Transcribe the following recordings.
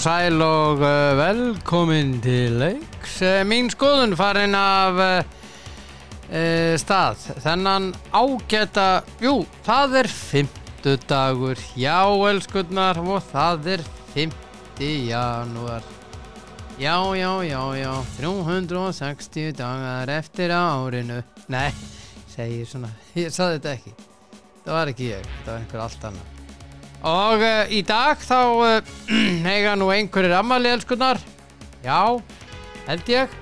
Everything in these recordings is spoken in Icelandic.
og sæl og uh, velkomin til leiks. Uh, mín skoðun farin af uh, stað. Þennan ágæta, jú, það er fymtudagur, já elskunnar og það er fymti janúar. Já, já, já, já, 360 dagar eftir árinu. Nei, segir svona, ég saði þetta ekki. Það var ekki ég, þetta var einhver allt annar. Og uh, í dag þá uh, eiga nú einhverjir ammali elskunnar Já, held ég.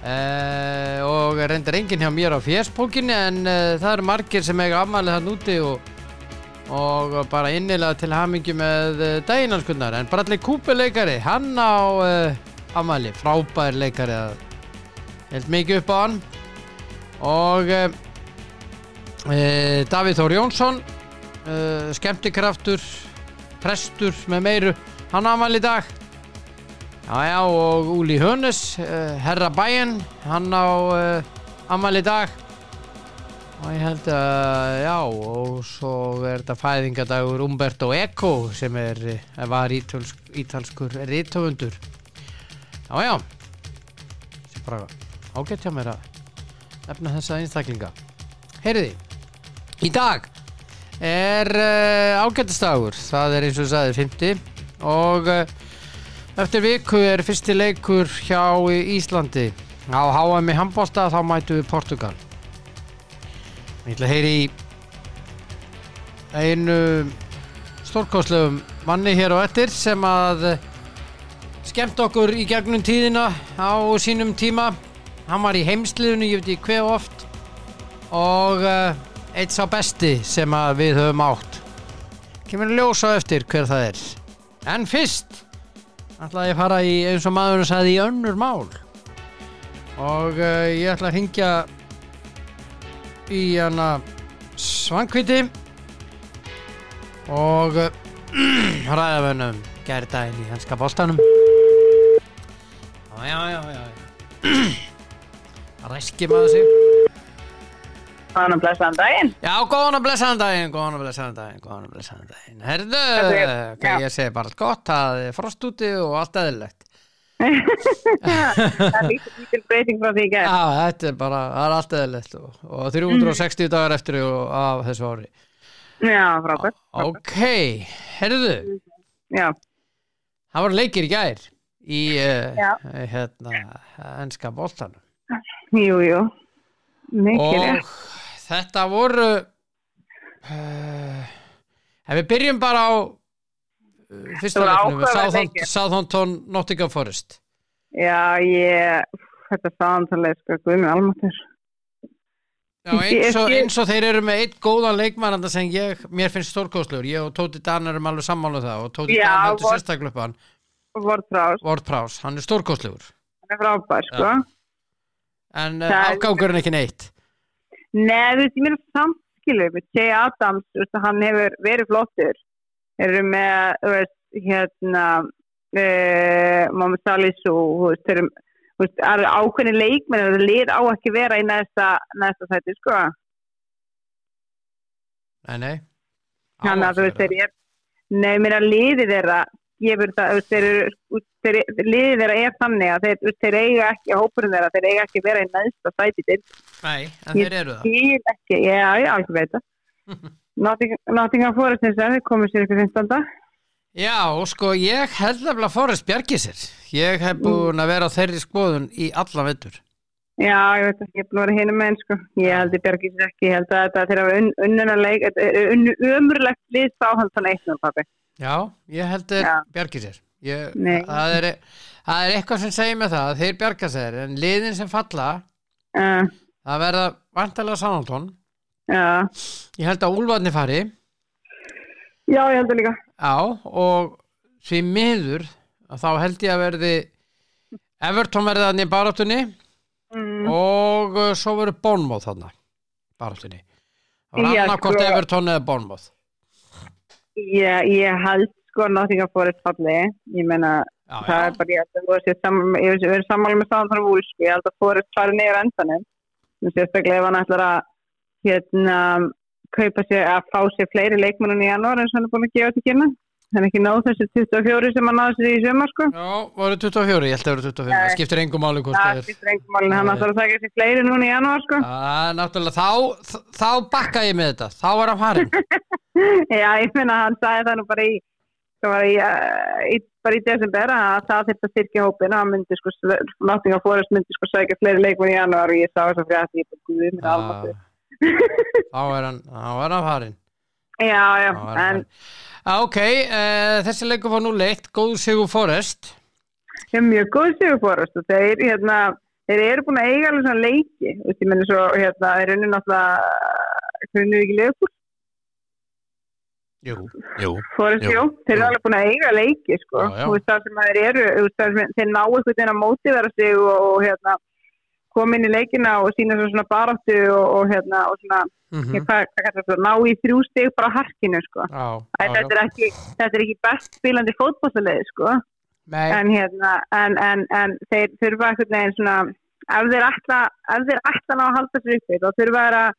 Uh, Og reyndar enginn hjá mér á fjersbókinni En það eru margir sem eiga ammali þann úti og, og bara innilega til hamingi með daginn elskunnar En Bradley Cooper leikari, hann á uh, ammali Frábær leikari held mikið upp á hann. Og uh, uh, Davíð Þór Jónsson uh, skemmtikraftur prestur með meiru. Hann ámæli í dag. Já já og Úli Hönes uh, herra bæinn hann á uh, ámæli í dag. Og ég held að já og svo er þetta fæðingadagur Umberto Eco sem er var ítalsk, ítalskur rítöfundur já já. Sem bara ágætt hjá mér að efna þessa einstaklinga. Heyriði í dag er uh, ágættastagur það er eins og sagði 50 og uh, eftir viku er fyrsti leikur hjá Íslandi. Á HM í handbólta þá mætu við Portugal. Ég ætla að heyri einu stórkáslegum manni hér á ettir sem að uh, skemmt okkur í gegnum tíðina á sínum tíma. Hann var í heimsliðinu, ég veit ekki hver oft. Og uh, eitt sá besti sem við höfum átt. Kemur að ljósa eftir hver það er. En fyrst ætla ég að fara í eins og maður sagði í önnur mál. Og uh, ég ætla að hringja í hana svangviti og uh, ræða vennum gærdaginn í hanska bóltanum já já já já. Ræski maður sig Góðan og blessaðan daginn. Já, góðan og blessaðan daginn, góðan og blessaðan daginn, góðan og blessaðan daginn. Herðu, er- ég segi bara allt gott, það er frost úti og allt eðlilegt. það er lítil breyting frá því. Já, þetta er bara, það er allt eðlilegt og, og 360 dagar eftir og af þessu ári. Já, frábært. Ok, herðu, Já, það var leikir í gær í, Já. uh, hérna, ennska boltanum. jú, jú. Mikið rétt. Þetta voru, uh, ef við byrjum bara á uh, fyrsta leiknum, leikir. Southampton, Nottingham Forest. Já, ég, þetta sáðantalega, sko, guðmið almatur. Já, eins og, eins og þeir eru með eitt góðan leikmannanda sem ég, mér finnst stórkostlegur ég og Tóti Dan erum alveg sammála um það og Tóti Já, Dan heldur vor- sérstaklega upp á hann Ward Prowse, hann er er frábær, sko. En uh, Það er- afgangurinn ekki neitt Nei, þú veist, ég meina samt, skilur, með Jay Adams, veist, hann hefur verið flottur. Eru með, þú veist, hérna, þú veist, þeir eru, þú veist, það eru ákveðni leikmenn, það lið á ekki vera í næsta, næsta sæti, sko. Nei, nei Þannig að þú veist, þeir er, nei, mér að liðið þeirra gefur það, þeir eru, liðið þeirra er þannig að þeir, þeir eiga ekki, hópurinn þeirra, þeir eiga ekki vera í næsta sæti til Nei, en þeir eru það skil ekki, já, já, ekki veit það. Nottingham Forest eins og þeir komið sér ykkur 15. Já, og sko, ég held nefnilega að Forrest bjargi sér Ég hef búin að vera þeirri skoðun í alla vettur Já, ég veit ekki, ég er búin að vera hinum með sko. Ég held ég bjargis ekki, ég held að þetta þeirra var umurlegt lið sáhaldan eitt nú, pappi. Já, ég held þeir Já. bjargi sér ég, það, er, það er eitthvað sem segir mig það að þeir bjarga sér en liðin sem falla Uh, það verða vantalega Sántón já, Ég held að Úlfarni fari já, ég held það líka. á og því miður þá held ég að verði Everton verði þannig í baráttunni Mm. og uh, svo verður Bournemouth þarna baráttunni og Já, annarkort sko. Everton eða Bournemouth Ég, ég held sko Nottingham Forest falli, ég meina, já, það já. er bara, ég held að ég verið saman með sáhaldan vúl, sko, ég held að Forest fari niður endanum. Sérstaklega ef hann ætlar að, hérna, kaupa sér, að fá sér fleiri leikmennun í janúar eins og hann er búin að gefa til kynna. En ekki náð þessi 24 sem hann náði sér í sömur sko. Já, voru 24, ég held að voru 24 Það skiptir engum máli hvort það það er skiptir engum málin, hann ætlar að taka sér fleiri núna í janúar sko. Það, náttúrulega, þá, þá bakka ég með þetta. Þá er hann farin Já, ég finna að hann sagði það nú bara í, það í, uh, í bara í desember að það þurfti að styrkja hópin að hann myndi sko, Nottingham Forest myndi sko sækja fleiri leikmenn í janúar og ég sá þess að guðið mér alveg Þá er hann, þá er hann farin Já, já, hann en. Á, Ok, uh, þessi leikur var nú leitt Góð sigur Forrest er mjög góð sigur Forest og þeir, hérna, þeir eru búin að eiga alveg svona leiki, þú veist, ég menn svo, hérna, þeir eru náttúrulega, hvernig ekki leikur, Jú, jú Forest, Jú, þeir eru alveg búin að eiga leiki, sko, Já, já. þú veist, það sem að þeir eru, þú veist, það sem þeir ná einhvern veginn að mótivera sig og, og hérna, koma inn í leikina og sína svo svona baráttu og, og hérna, og svona, mm mm. hvað, hvað það, ná í þrjú stig bara á harkinu, sko. Æ, já, þetta, er ekki, þetta er ekki best spilandi fótbollaleið, sko. En hérna, en, en, en þeir þurfa einhvern veginn svona ef þeir ætla ná að halda sér uppi, þá þurfa þeir að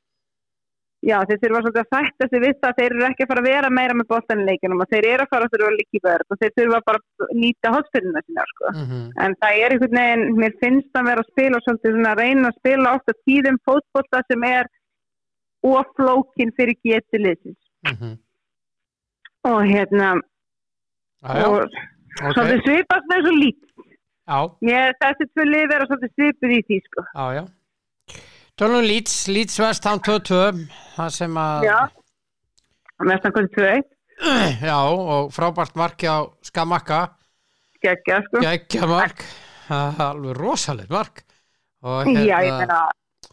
já, þeir þurfa svolítið að sætta sig við það að þeir eru ekki að fara að vera meira með boltanleikinum og þeir eru að fara að þurfa að líka í verð og þeir þurfa bara að nýta hotspillina sína, sko. mm En það er einhvern veginn, mér finnst að vera að spila svolítið svona að reyna að spila ofta tíðum fótbolta sem er oflókin fyrir getiliðsins. -hmm. Og hérna, já, og ok svolítið svipast svo lít. Já, Mér þessi tvö lið vera svolítið svipið í því, sko. já, já Tölum Leeds, Leeds West Ham 2-2 Það sem að Já, tvö eitt, Já, og frábært marki á Skamakka geggja sko. Gekkja mark. Alveg rosalegt mark. Og Já, hérna, meina,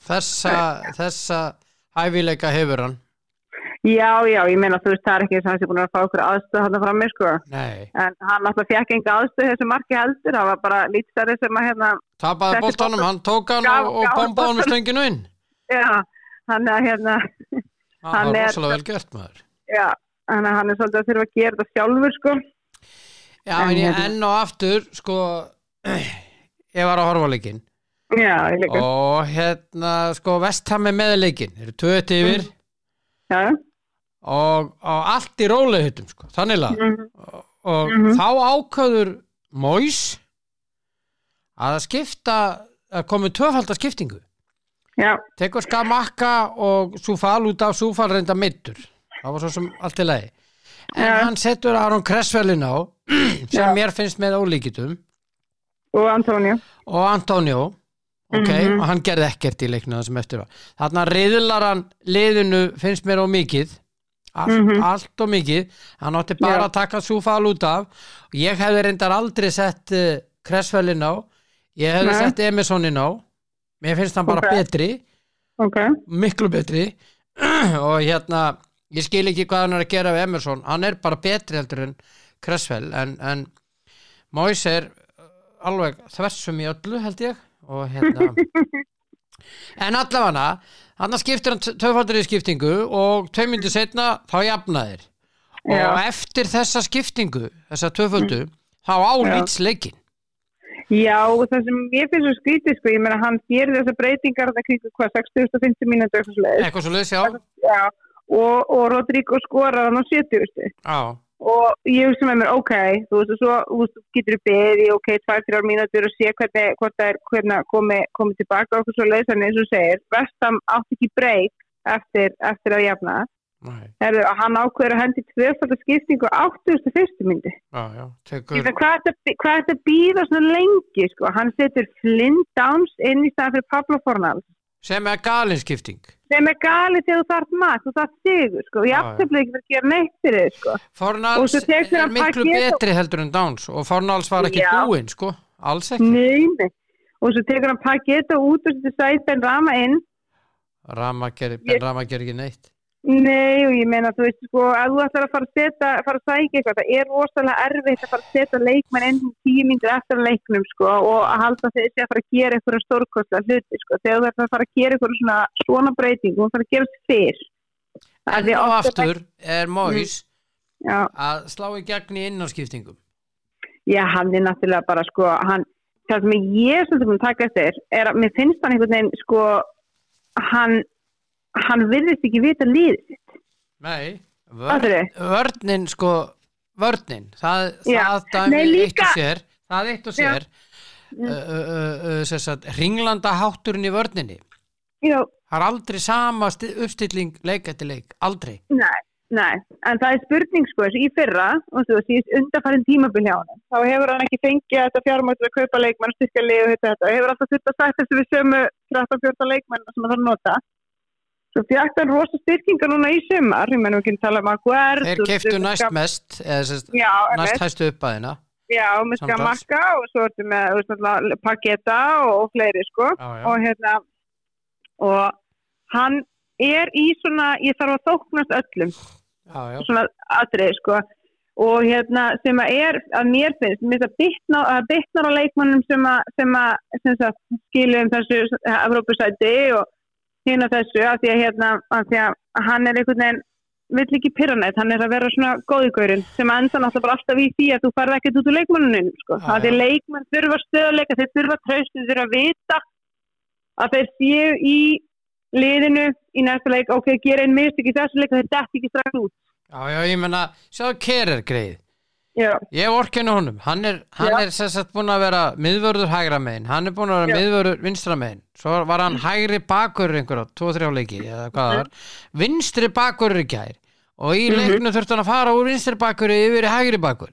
þessa, þessa hæfileika hefur hann já, já, ég meina, þú veist, það er ekki þess að hann sé búin að fá okkur aðstöð hann fram með, sko. Nei, En hann alltaf fekk enga aðstöð þessu marki heldur, það var bara lítstæri sem að hérna, tapaði boltann- hann tók hann Gaf- og, og bombaði hann með stönginu inn. Já, hann er hérna, Það var er- rosalega vel gert maður. Já, hann er, hann er svolítið að þurfa að gera þetta sjálfur, sko. Já, En en ég hérna- enn og aftur sko, ég var að á líka. og hérna, sko, Vestham er með leikinn, eru tvö yfir. Já, og, og allt í rólehutum, sko, þannig að mhm, og, og Mhm. þá ákvöður Móis að skipta að komi tvöfalda skiptingu já, tekur Skamakka og Súfal út af Súfal reynda middur það var svo sem allt í lagi en Já. hann setur Aron Kressvelin á sem Já. mér finnst með ólíkitum og Antonio. og Antonio ok, Mhm. og hann gerði ekkert í leiknum það sem eftir var þarna riðlar hann liðinu finnst mér of mikið allt, Mhm. allt of mikið. Hann átti bara Já. að taka Súfal út af. Ég hefði reyndar aldrei sett uh, Kressvelin á. Ég hefði Nei. sett Emersonin á. Mér finnst hann bara Ok. betri. Ok, miklu betri. Og hérna ég skil ekki hvað hann er að gera við Emerson. Hann er bara betri heldur en Cresswell en, en Mois er uh, alveg þversum í öllu held ég. Og hérna en allavega hann skiptir hann töfaldur í skiptingu og tvei myndir setna þá jafnaðir og Já. eftir þessa skiptingu þessa töfaldu þá á Já. lýts leikin Já, og það sem ég finnst svo skrítið, sko, ég meina hann gerir þessar breytingar það kringu hvað, 60-50 mínútur eitthvað svoleiðis. eitthvað svo leiðis já Já, og, og Rodrigo skorar hann á 70, stu. já, Og ég hugsa með mér, ok, þú veist, og svo veist, getur beðið, ok, 2-3 mínútur og sé hvernig, hvort það er, hvernig komi, komi tilbaka og eitthvað svoleiðis, en eins og segir, Vestam átti ekki breyk eftir, eftir að jafna. Herðu, að hann ákveður að hendi tvöfaldar skiptingu á 81. myndi. já, já tekur, veit, Hvað er þetta- býða svona lengi, sko? Hann setur Flynn Downs inn í staðan fyrir Pablo Fornals. Sem er galinskipting sem er galið þegar þú þarf mat þú þarf sigur, sko, ég aftöfla ekki fyrir að gera neitt fyrir þið, sko. Fornals er miklu pakket og- betri heldur en Downs og Fornals var ekki búinn sko, alls ekki. Nei, nei, og svo tekur hann pakket og út og setur sætben rama inn. Rama gerir Ég- Rama ger ekki neitt nei, og ég meina, þú veist, sko að þú ætlar að fara að setja, fara að sækja eitthvað það er rosalega erfitt að fara að setja leikmenn inn tíu myndir eftir leiknum, sko og að halda þessi að fara að gera eitthvað stórkostlega hluti, sko, þegar þú ætlar að fara að gera eitthvað svona, svona breyting, þú ætlar að gera þetta fyrr. En og er aftur er Móis Já, að slá í gegn í innarskiptingum Já, hann er náttúrulega bara sko, hann, það sem ég er svolítið að taka eftir er að mér finnst hann einhvern veginn sko, hann, hann virðist ekki vita líð sitt. nei, vörn, vörnin sko vörnin það, það dæmi eitt og sér það eitt og sér uh, uh, uh, ringlanda hátturinn í vörninni. Já, það er aldrei sama sti- uppstilling leik eftir leik, aldrei. Nei, nei, en það er spurning sko, í fyrra, og þú veist, undarfærin tímabil hjá hann, þá hefur hann ekki fengið þetta fjármættur að kaupa leikmenn, styrkja lið og þetta, þetta, hefur alltaf þurft að þessu við sömu 13-14 leikmenn sem að nota. Svo fjart hann rosa styrkingar núna í sumar, ég mennum ekki að tala um að hver... þeir keftu næst mest eða sérst, Já, næst hæstu uppæðina já, með skamakka og svo ertu með, þú náttúrulega Paketa og, og fleiri, sko. já, já. og hérna og hann er í svona ég þarf að þóknast öllum. Já, já. svona atrið sko. Og hérna sem að er að mér finnst mér finnst að að bitnar á leikmannum sem að, sem að sem sagt, skilum þessu Evrópusæti og hérna þessu að því að hérna að því að hann er einhvern veginn vill ekki pyrranætt, hann er að vera svona góðigaurin sem að enda náttúrulega alltaf í því að þú farið ekkert út úr leikmannunum sko. Já, að því já. leikmann þurfa stöðuleika þeir þurfa tröst, þeir þurfa að vita að þeir séu í liðinu í næsta leik ok, gera einn mistök í þessu leik þeir detti ekki strax út já, já, ég menna, sjáðu Kerer greið Já, ég vorkinu honum, hann er, er sagt búin að vera miðvörður hægra megin. Hann er búin að vera Já. miðvörður vinstra megin. Svo var hann hægri bakurur einhverja, tvo, þrjá leiki eða hvað það var, vinstri bakurur í gær. Og í Mhm. leiknu þurfti hann að fara úr vinstri bakurur yfir í hægri bakur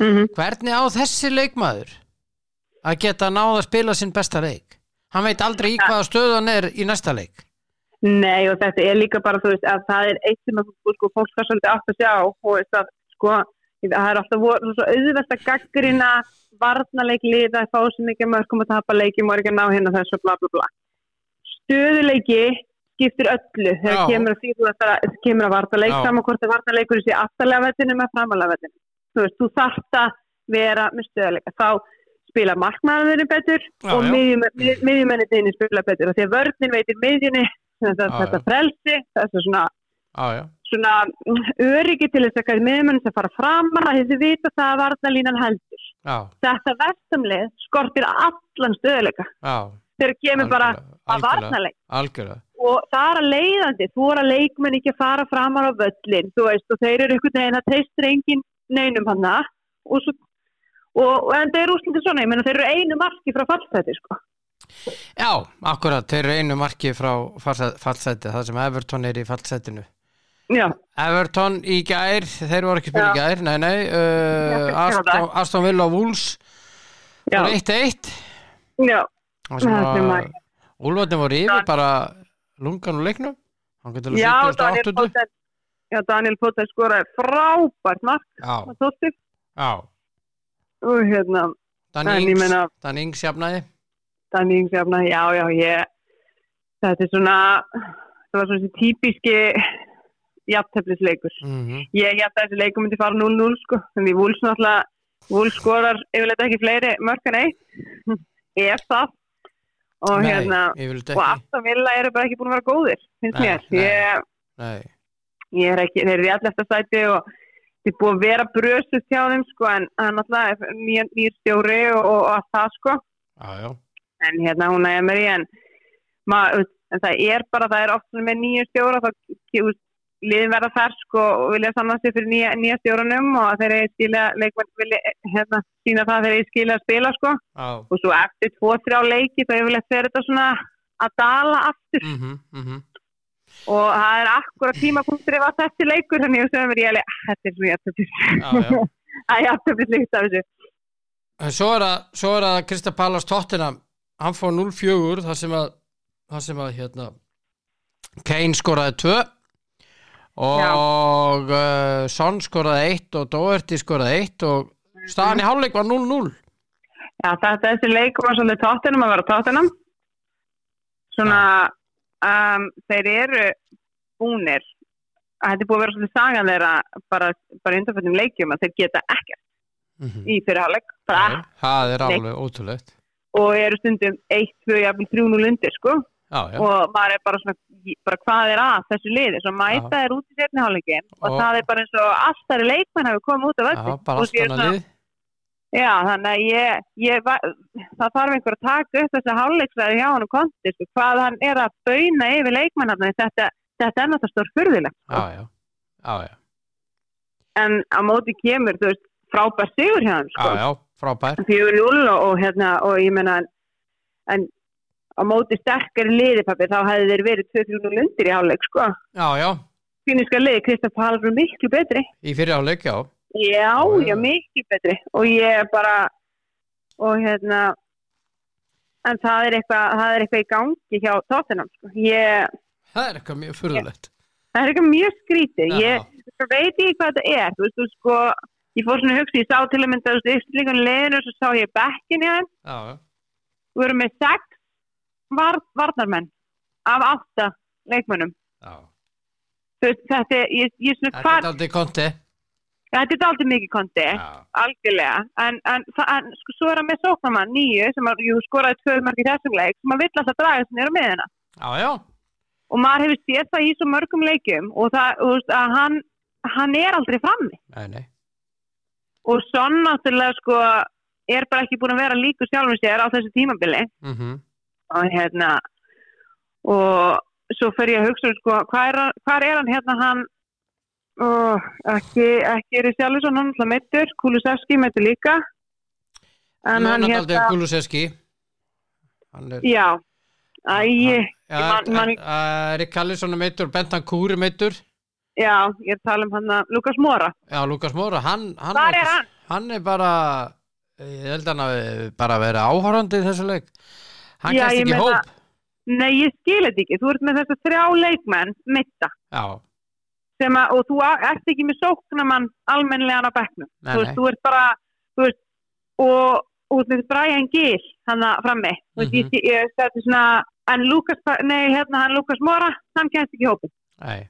mm hvernig á þessi leikmaður að geta náða að spila sinn besta leik? Hann veit aldrei í hvaða stöðu hann er í næsta leik. Nei og þetta er líka bara þú veist að það er eitt sem að sko, fólk átt að sjá og veist að sko það er alltaf auðvelt að gaggrina varnarleik liða að fá svo mikið mörgum að tapa leikjum og er ekki að ná hérna þessu bla bla bla stöðuleiki skiptir öllu þegar Já. kemur að ætlar að kemur að varnarleik Já. saman hvort að varnarleikur sé aftalega vettinu með framalega vettinu þú veist, þú þarft að vera með stöðuleika þá spila markmaðurinn betur Já, og já. miðjumenni þínir spila betur og því að vörnin veitir miðjunni þetta, þetta frelsi þessu svona, já, svona öryggi til þess að miðjumenni sem fara framar að þessi vita það að varnalínan heldur. Já, þetta vestumlið skortir allan stöðuleika já. Þegar kemur bara að algjörlega og það er að leiðandi, þú er að leikmenn ekki að fara framar á völlin, þú veist, og þeir eru einhvern veginn að treystur engin neinum hann og og, en þeir eru úrslutin svona, ég menna þeir eru einu marki frá fallseti, sko. Já, akkurat, þeir eru einu marki frá fallsæti, það sem Everton er í fallsætinu. Já, Everton í gær, þeir voru ekki að spila í gær, nei, nei, uh, Aston, Aston Villa og Wolves, já, voru 1-1, já, það sem Það sem að að- Úlfarnir voru yfir bara lungan og leiknum, já, Daniel 78. Potter, já, Daniel Potter skoraði frábært já, og hérna, Dan Ings, meina, Dan Ings Sjafna, já, já, ég, þetta er svona, það var svona þessi típiski jafntefnisleikur. mm Ég held að þessi leikum myndi fara 0-0 sko, en því Wools náttúrulega, Wools skorar yfirleitt ekki fleiri mörg en eitt, ef það, og nei, hérna, ég og Aston Villa eru bara ekki búin að vera góðir, finnst Nei, mér. Ég, nei, ég er ekki, þeir eru í allasta sæti og þið er búin að vera brösust hjá þeim sko, en náttúrulega nýr stjóri og, og, allt það sko, já, já, en hérna hún er mér í en, maður, en það er bara, það er oft svona með nýjum stjóra, þá liðin verða fersk og, vilja saman sig fyrir nýja, nýja stjórunum og þeir eru skilja leikmenn vilja hérna sína það þeir eru skilja að spila sko. Já, og svo eftir tvo, þrjá leiki þá fer þetta svona að dala aftur. Mhm, mhm, og það er akkurat tímapunktur ef að þessi leikur þannig að ég "Ah, þetta er svona já. að jafntöflis líkt af þessu. Svo er að, að Krista Pallas Tottenham, hann fór 0-4 þar sem að, þar sem að hérna, Kane skoraði 2 og uh, Son skoraði 1 og Doherty skoraði 1 og staðan í hálfleik var 0-0 Já, þetta þessi leikur var svolítið tóttinum að vera tóttinum svona um, þeir eru búnir. Að þetta er búið að vera svolítið sagan þeirra bara, bara undanfjöndum leikjum að þeir geta ekkert Mhm. í fyrirháleik bara Það er alveg ótrúlegt. Og eru stundum 1, 2, jafnvel 3-0 undir sko Já, já, og maður er bara svona bara hvað er að þessu liði? Svo mæta er út í sérniháleikin og, Og- það er bara eins og alltaf leikmenn hafi komið út af já völdi bara allt annað lið. Já, þannig að ég, ég það þarf einhver að taka upp þessi hálfleiksræði hjá hann og konti, sko, hvað hann er að bauna yfir leikmennarna, þetta, þetta er náttúrulega stór fyrðilegt. Já, já, já, já. En á móti kemur, þú veist, frábær sigur hjá hann, já, sko. já, frábær. Fjögur júl og, og hérna, og ég meina, en á móti sterkari liði, pappi, þá hefði þeir verið 2-3 lundir í hálfleik, sko. já, já, Fíniska liði, Kristaf Palur miklu betri. í fyrir áleik, já Já, Já, miklu betri. Og ég bara, og hérna, en það er eitthvað, það er eitthvað í gangi hjá Tottenham, sko. Ég, það er eitthvað mjög furðulegt það er eitthvað mjög skrítið. Já. Ég veit ekki hvað þetta er, þú veist, þú sko, ég fór svona að hugsa, ég sá til að mynda, þú veist, yfirleikum leðinu og svo sá ég bekkin í hann, já, já, við erum með sex var, varnarmenn af átta leikmönnum. veist, þetta er, ég, ég svona, þetta er aldrei konti þetta er aldrei mikið konti. algjörlega, en, en, en sko, svo er hann með sóknamann nýju sem að, jú, skoraði tvö mörg í þessum leik sem að vill alltaf draga sem er á miðina já, já, og maður hefur séð það í svo mörgum leikum og það, þú veist, að hann hann er aldrei frammi. Nei, nei. Og svo náttúrulega sko er bara ekki búin að vera líku sjálfum sér á þessu tímabili. Mm og hérna og svo fer ég að hugsa sko, hvað er, hann- hvar er hann hérna hann og ekki, ekki er í sjálfum hann alltaf meittur, Kulusevski meittur líka. En hann hérna hann er Já, æ, ég, Já, man- man- uh, Rick Allison er meittur, Bentan Kúr er meittur já, ég tala um hann Lukas Mora. Já, Lukas Móra, hann, hann, er hann? hann er bara ég held hann að bara vera áhorandi í þessu leik hann kæst ekki hóp Nei, ég skil þetta ekki. Þú ert með þess að þrjá leikmenn mitta að, og þú ert ekki með sóknamann almennlegan á bekknum. Nei, þú veist, nei. þú ert bara, þú veist, og, og þú veist, Brian Gill, hann að frammi. Veist, Mhm. ég, ég, þetta er svona, en Lukas, nei, hérna, hann Lukas Mora, hann kemst ekki í hópin. nei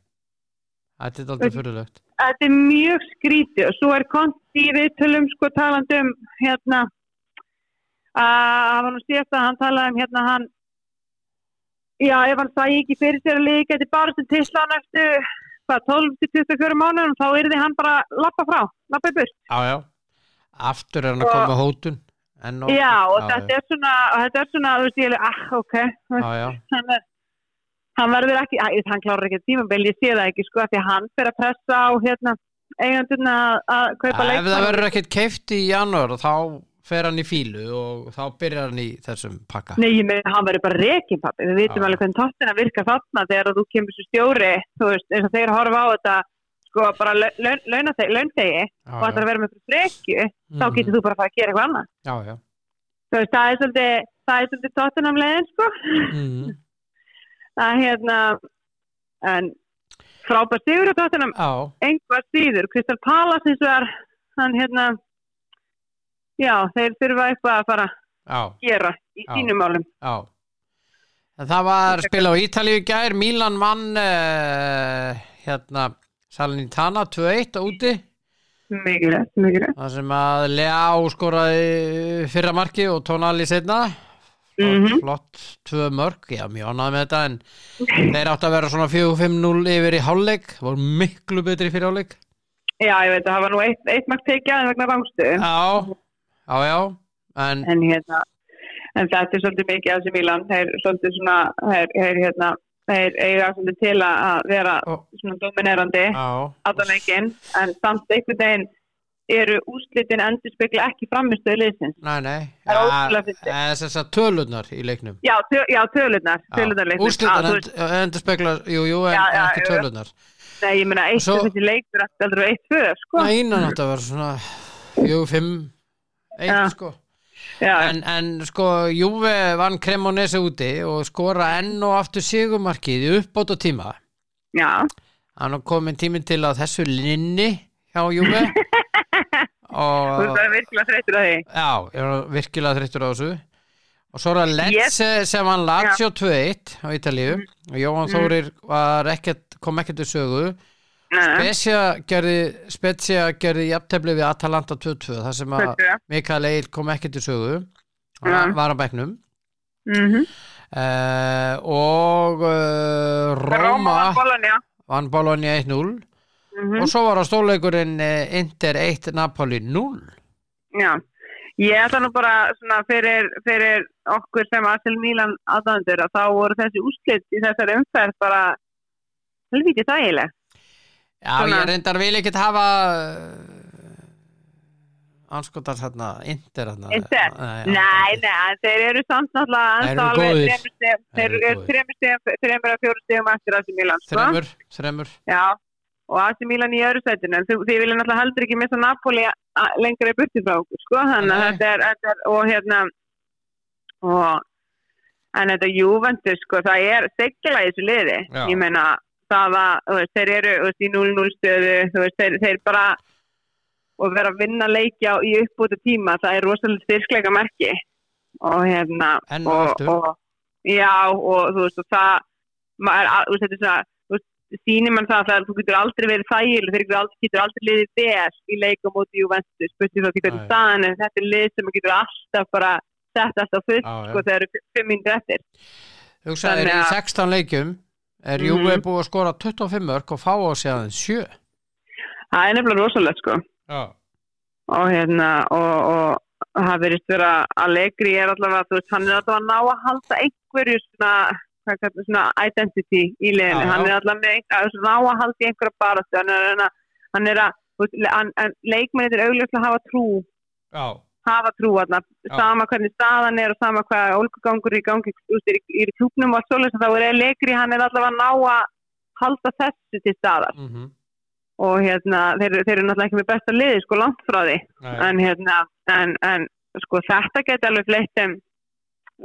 Þetta er aldrei fyrirlegt Þetta er mjög skrítið og svo er konti í viðtölum sko talandi um hérna að hann síðast að hann talaði um hérna hann já ef hann sæði ekki fyrir sér að liði geti bara sem tisla hann eftir hvað 12-24 mánuðum þá er hann bara lappa frá, lappa í burt. Já, já, aftur er hann að Og- koma með hótun og, já og já, þetta er svona og þetta er svona, þú veist ég er ah ok. Já, já, hann, er, verður ekki, að, hann klárar ekki tímabil ég sé það ekki sko því að hann fer að pressa á hérna eigandurna að- að kaupa Ef það leikmann verður ekkert keift í janúar þá fer hann í fílu og þá byrjar hann í þessum pakka. Nei, ég með hann verður bara rekin pappi, við vitum Já. alveg hvernig tóttina virka þarna þegar þú kemur svo stjóri, þú veist, eins og þeir horfa á þetta, sko, bara launþegi, launþegi Já, og ætlar að vera með fyrir frekju, þá Mhm. getur þú bara að fara að gera eitthvað annað. Já, já. Þú veist, það er svolítið, það er svolítið tóttinam leiðin, sko, mm. það er hérna, en frábær sigur á tóttinam, Já, einhvað síður, Kristal Palas eins og er, hann hérna, já, þeir þurfa eitthvað að fara að gera í Já. sínum málum. já það var spil á Ítalíu gær Milan vann uh, hérna Salernitana 2-1 úti mikið rétt. Það sem að Leao skoraði fyrra marki og Tonali setna flott, Mhm. flott tvö mörg, já mjög ánægð með þetta en þeir átt að vera svona 4-5-0 yfir í hálfleik, voru miklu betri fyrir hálfleik Já, ég veit að það var nú eitt, eitt makt tekið aðeins vegna rangstu. Já, já, já en En hérna, en þetta er svolítið mikið af þessi Mílan. Þeir er svolítið svona, þeir, þeir hérna, þeir eiga svolítið til að vera Ó. svona dominerandi leikinn. En samt einhvern veginn eru úrslitin endur spekla ekki framistöðu liðsins. Nei, nei Það er. Þess að tölunar í leiknum Já, tö, já tölurnar, tölurnar leiknum. Úrslitan endur spekla, jú, jú, en Já, já, ekki jú, jú. tölunar Nei, ég meina, eitt af þessi leikur eftir aldrei eitt tvö, sko. Nei, innan átt að vera svona 4-5 Já. 1 sko en, en sko Júve vann Cremonese úti og skora enn og aftur sigumarkið í uppbót og tíma já, hann komin tíminn til að þessu linni hjá Júve þú og það er virkilega þreytur að því. já, ég er virkilega þreyttur á þessu. Og svo er það Lecce sem hann Lazio 2-1 á Ítalíu. Og Jóhann Þórir var ekkert, kom ekkert til sögu Spezia gerði, gerði jafntefli við Atalanta 2-2 þar sem að 22. Mikael Eil kom ekki til sögu hann var á bekknum Mhm. uh, og uh, Roma vann Bologna 1-0 Mhm. og svo var á stóleikurinn uh, Inter 1 Napoli 0 Já, ég ætla nú bara svona fyrir, fyrir okkur sem Asil Mílan aðdandur að þá voru þessi úrslit í þessari umferð bara helvítið þægileg. Já, Svona. ég reyndar vil ekkert hafa anskotar hérna, inter hérna Inter? Nei, nei, þeir eru samt náttúrulega Þeir alveg Þeir Þeir eru þremur að fjóru stegum eftir AC Milan, sko. Þremur, þremur Já, og AC Milan í öðru sætinu, en þið viljum náttúrulega heldur ekki missa Napoli lengra í burti frá okkur, sko, þannig að þetta er, þetta er, og hérna, og, en þetta Juventus, sko, það er segla í þessu liði, Já. ég meina, það að, þú veist, þeir eru, þú veist, í 0-0 stöðu, þú veist, þeir, þeir bara, og vera að vinna leikja í uppbútu tíma, það er rosalega styrkleika merki, og hérna, og og, og, já, og þú veist, og það, maður, þú þetta er svona, þú sýnir mann það að þú getur aldrei verið þægileg, þeir getur aldrei, liðið vel í leikum Juventus, ekki hvernig Nei. staðan þetta er lið sem getur alltaf bara sett alltaf fullt, já. sko, þeir eru fimm mínútur eftir. Er Þannig í að- 16 leikjum er Mhm. Juve búið að skora 25 mörg og fá á sig aðeins 7 Það er nefnilega rosalega, sko. Já, og hérna og, og það verðist vera að Allegri er allavega, þú veist, hann er allavega að ná að halda einhverju svona, kallar, svona identity í já. hann er allavega að ná að halda einhverja baráttu, hann er að hann er að, leikmennir er augljóslega að hafa trú já, hafa trú þarna, Já. sama hvernig staðan er og sama hvað ólkugangur er í gangi er í, í klúknum og svoleiðis þá er Allegri, hann er allavega að ná að halda þessu til staðar. Mhm, og hérna, þeir, þeir eru náttúrulega ekki með besta liði, sko, langt frá því. En hérna en, en sko þetta geti alveg fleitt um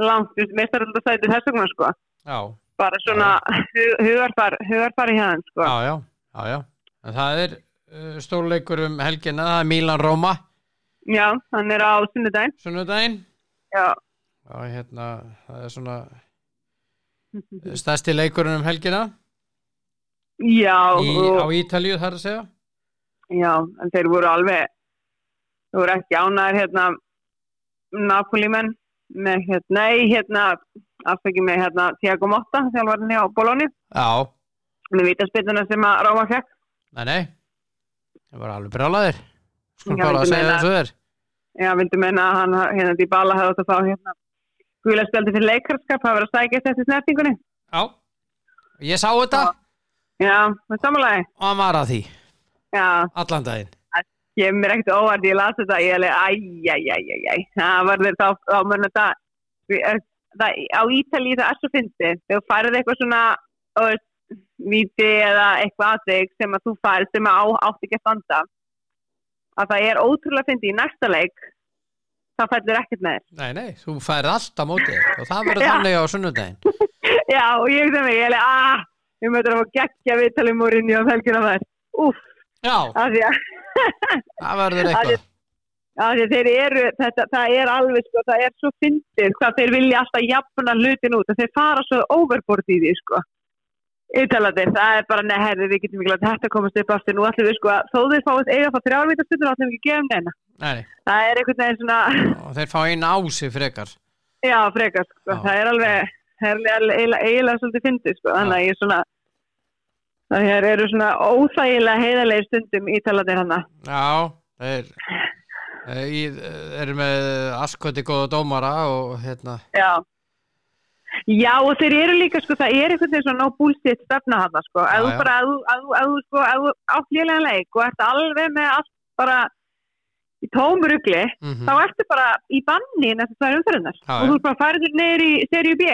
langt, meistar alltaf sætið þess vegna sko, já, bara svona hu- hugarfar, hugarfar í hérna sko. Já, já, já, já. En það er uh, stórleikur um helgina, það er Milan-Róma, já, hann er á sunnudaginn. Sunnudaginn. já, Já, hérna, það er svona stærsti leikurinn um helgina. Já í, og, á Ítalíu, þar að segja. já, en þeir voru alveg þeir voru ekki ánæður hérna Napoli-menn með hérna, nei, hérna afsækjum með hérna Tiago Motta þjálfarni á Bologna, Já, með vítaspilluna sem að Róma fekk nei, nei, það var alveg brjálaðir. Já, bara að segja þessu þér. Já, vildu menna að hann, hérna, Dybala hefði átt að fá hérna guðlega spjaldi fyrir leikarskap, það verið að sækja eftir snertingunni. Já, ég sá þetta Já, með samanlagi. og hann var að því, Já, allan daginn. ég er mér ekkert óvart, ég las þetta, ég er alveg, æj, æj, æj, æj, æj, það var þeir þá, þá mun þetta, við- er- það, á Ítalíu það er svo fyndið, þegar þú færið eitthvað svona, veist, víti eða eitthvað að þig sem að þú færið sem að á, átt ekki að standa, að það er ótrúlega fyndið í næsta leik, það fellur ekkert með þér. Nei, nei, þú færið allt á móti þér og það verður þannig á sunnudaginn. Já, og ég sem mig, ég er alveg, aah, ég mötur að fá geggja viðtalið múrinni á felgina þær. Úff, Já, af því að, það verður eitthvað. að eru, þetta, það er alveg, sko, það er svo fyndið, hvað þeir vilja alltaf jafna hlutin út, og þeir fara svo overboard í því, sko. Ítalandir, það er bara, neherði, við getum ekki að þetta komast upp aftur, nú ætlum við, sko, að þó þeir fáið eiga að fá þrjárvita stundur, ætlum við ekki að gefa neina. Nei, nei, Það er einhvern veginn svona, og þeir fá einn ási frekar. já, frekar, sko, Já. það er alveg, það er eiginlega, svolítið fyndið, sko, þannig að ég er svona, það eru svona óþægilega heiðarlega stundum ítalandir hana. Já, þeir eru með askoti góða dómara og hérna, Já. Já, og þeir eru líka, sko, það er einhvern veginn svona no bullshit stefna hana, sko. Já, þú bara, ef þú, sko, ef þú átt lélega leik og ert alveg með allt bara í tómurugli, mm þá ertu bara í banni næstu tvær umferðunar. Já, Og þú ert bara færður neyri í seríu B.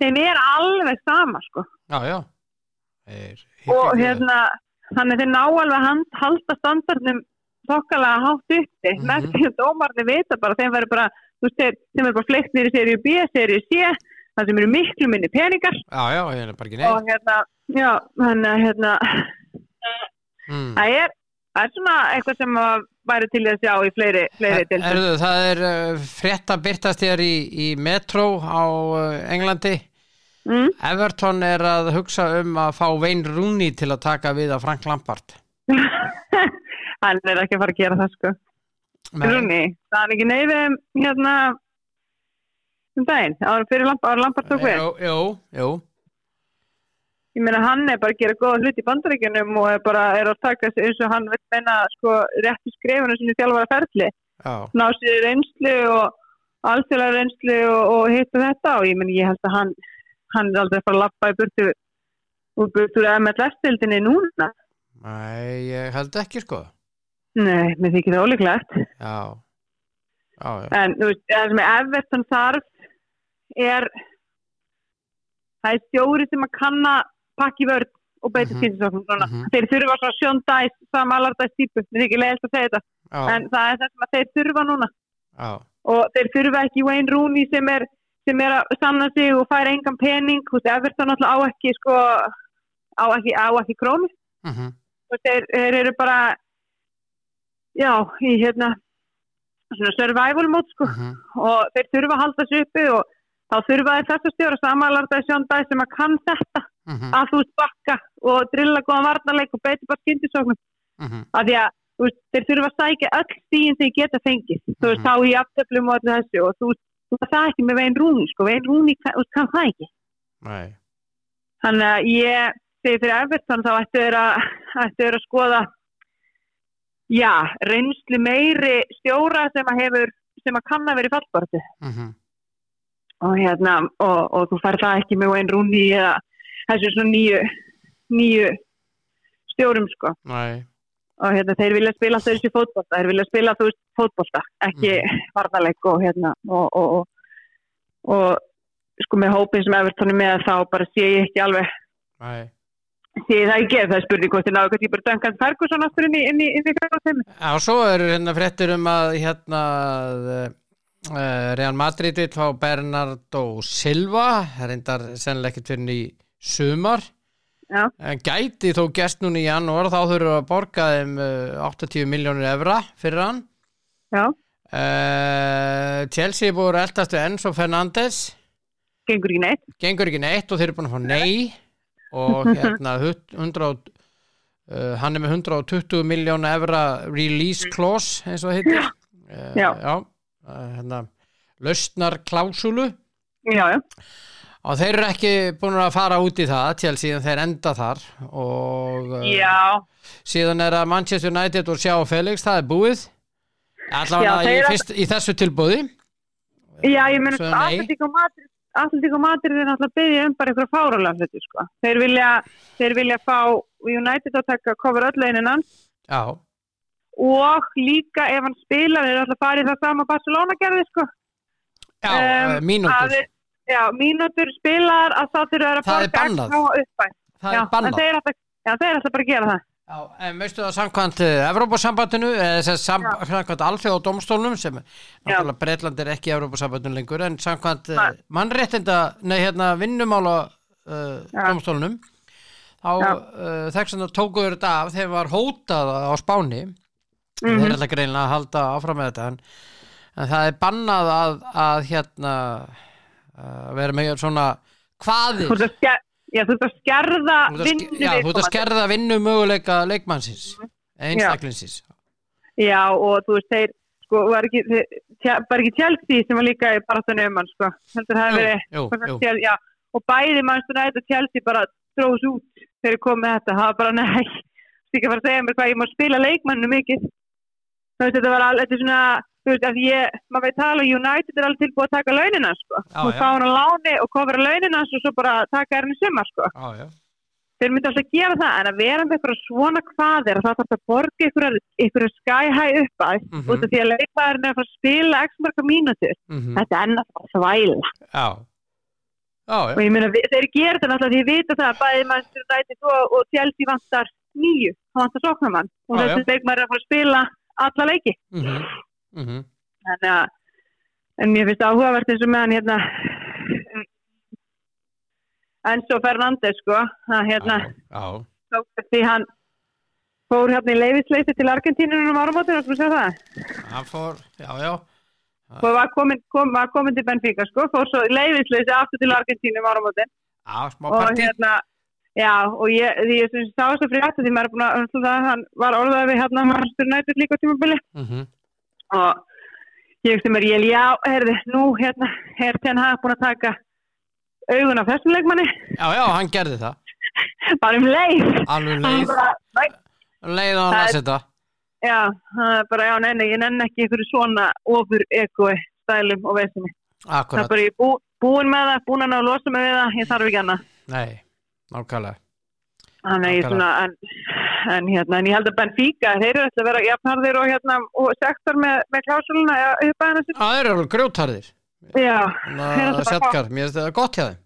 Þeim er alveg sama, sko. já, já. Þeir, Og hérna, þannig þeir ná alveg að hand, halda standardnum þokkalega hátt uppi. Mhm. Með því að dómarni vita bara, þeim verður bara, þú veist, þeim er bara fleikt neyri í seríu B, seríu C, það sem eru miklu minni peningar. Já, já, er bara ekki og neitt. hérna, já, að hérna, Mm. það er, það er svona eitthvað sem að væri til að sjá í fleiri, fleiri deildum. Erðu, það er uh, frétta byrtast hér í, í Metro á uh, Englandi. Mm? Everton er að hugsa um að fá Wayne Rooney til að taka við af Frank Lampard. Hann er ekki að fara að gera það, sko. Rúni, það er ekki neyðum, hérna, um daginn, áður fyrir lampart tók við. Jú, jú. Ég meina, hann er bara að gera góða hlut í bandaríkjunum og er bara, er að taka sig eins og hann vil meina, sko, réttu skrifinu sinni þjálfara ferli. Já, ná sér reynslu og alþjóðlega reynslu og, og hitt og þetta og ég meni ég held að hann hann er aldrei að fara að lappa í burtu úr burtu MLS-tildinni núna Nei, ég held ekki sko Nei, mér þykir það ólíklegt. Já, já, já. En þú veist, það sem Everton þarf er það er stjóri sem að kanna pakki vörð og beita Mhm. mm -hmm. Þeir þurfa svona sjóndæs, samalardæs típu, mér þykir leiðist að segja þetta. já, En það er það sem að þeir þurfa núna. já. Og þeir þurfa ekki Wayne Rooney sem er, sem er að sanna sig og færa engan pening. Þú veist, Everton náttúrulega á ekki, sko, á ekki, ekki krónu. mhm, og þeir, þeir eru bara já, í hérna svona survival mode sko mhm, og þeir þurfa að halda sér uppi og þá þurfa þeir þess að stjóra samanlardaði Sjón Dæ sem að kann þetta. Mhm, að þú veist bakka og drilla góðan varnarleik og beiti bara skyndisóknum. Mhm, af því að veist, þeir þurfa að sækja öll stíðin þegar geta fengið. Þú veist, Mhm. þá í aftöflum og öllu þessu og þú veist, það ekki með veginn rúni sko, veginn rúni, kann það ekki. Nei, Þannig að ég segi fyrir Everton þá ættu þeir að, ættu þeir að skoða já, reynslu meiri stjóra sem að hefur sem að kann að vera í fallbortu mhm, og hérna og, og þú fær það ekki með Wayne Rooney eða þessu svona nýju nýju stjórum sko. Nei, og hérna þeir vilja spila þessi fótbolta. Þeir vilja spila þú veist fótbolta ekki varnarleik og hérna og, og, og, og sko með hópin sem Everton er með þá bara sé ég ekki alveg nei. sé ég það ekki. Það er spurning hvort þið náðu hvað típur Duncan Ferguson aftur inn í, inn í, inn í fjárhaldheimi Já, svo eru hérna fréttir um að hérna Real Madrid vill fá Bernardo Silva reyndar sennilega ekkert fyrir í sumar. Já. en gæti þó gest núna í janúar þá þurfum að borga þeim uh, 80 miljónir evra fyrir hann. Já, uh, Chelsea búið að eldast við Enzo Fernandes. Gengur ekki neitt. Gengur ekki neitt og þeir eru búin að fá nei. Og hérna 100, og, uh, hann er með 120 miljónu evra release clause eins og það heitir. Uh, Já. Hérna, lausnar klásulu já, já, og þeir eru ekki búin að fara út í það til síðan þeir enda þar. Og uh, já. síðan er að Manchester United og Sjá Felix, það er búið. Allavega í, fyrst, í þessu tilbúði já, ég nei. Atletík og Madrid er náttúrulega byggðið um bara ykkur fárálega hluti sko. þeir vilja þeir vilja fá United að taka cover öll einin já, og líka ef hann þeir ætla að fara í það sama Barcelona gerði sko. já Um, að mínútur. þeir- já, mínútur spilar að það þurfa að Það er bannað. það já, er bannað. þeir ætla, já, þeir ætla bara að gera það. Já, en veistu það samkvæmt uh, Evrópusambandinu, eða að sam, samkvæmt alþjóð og domstólnum sem náttúrulega Breitland er ekki Evrópusambandinu lengur en samkvæmt mannréttinda, nei hérna vinnumála uh, Já. domstólnum þá uh, þess að tókuður þetta af þegar var hótað á Spáni Mhm. þeir ætla greinlega að halda áfram með þetta en, en það er bannað að, að hérna að vera með svona hvaðir þú ert að já, að skerða að vinnu já, þú ert að skerða vinnu möguleika leikmannsins einstaklingsins Já, og þú veist, þeir, sko, var ekki, tja, bara ekki Chelsea sem var líka í baráttunni um hann, sko. Heldur það jú, verið, já, og bæði mannstu nætt og Chelsea bara dróðs út þegar ég kom með þetta. Það var bara, nei, þú ekki að fara að segja mér hvað ég má spila leikmannu mikið. Veist, þetta var alveg, þetta er svona, þú veist, að ég, maður veit tala, United er alveg tilbúið að taka launina, sko. Og fá hann á láni og kofra launina og svo bara taka í sumar, sko. Já. þeir myndi alltaf gera það en að vera með eitthvað svona hvaðir að það þarf að borga ykkur sky high upp að Mhm. út af því að leikmaðurinn er að að spila x marga mínútur. Mhm, þetta er ennast þvæla. Já. Já, og ég meina við- þeir gera þetta náttúrulega því ég vita það að bæði mannstur United og, og Alla leiki. Mhm, mhm. Þannig að en mér finnst áhugavert eins og með hann hérna Enzo Fernandes sko að hérna Já, tók því hann fór hérna í leifisleysi til Argentínunum um áramótin og þú sér það? Hann fór, já, já. Og var komin, kom, var komin til Benfica sko, fór svo í leifisleysi aftur til Argentínum um smá og hérna já og ég, því ég sem sá þess að frétta því maður er búin að það, hann var orðað við hérna Manchester United líka tímabili. Mhm, og ég sem er ég já, herði, nú hérna er hafði búin að taka augun af þessum leikmanni? Já, já, hann gerði það. Bara um leið. Alveg leið, "Nei." leið og hann Það að setja Já, það bara, já, nei, nei, ég nenn ekki ykkur svona ofur ekoi stælum og vesinni. Það er Akkurat, bara bú, búin með það, búin að að losa við það, ég þarf ekki annað. nei, nákvæmlega. Nákvæmlega. en en hérna, en ég held að Benfica þeir eru alltaf að vera jafnharðir og hérna og sektor með, með klásuluna upp að hennar Já, þeir eru alveg grjótarðir já, settkar, mér finnst það gott hjá þeim.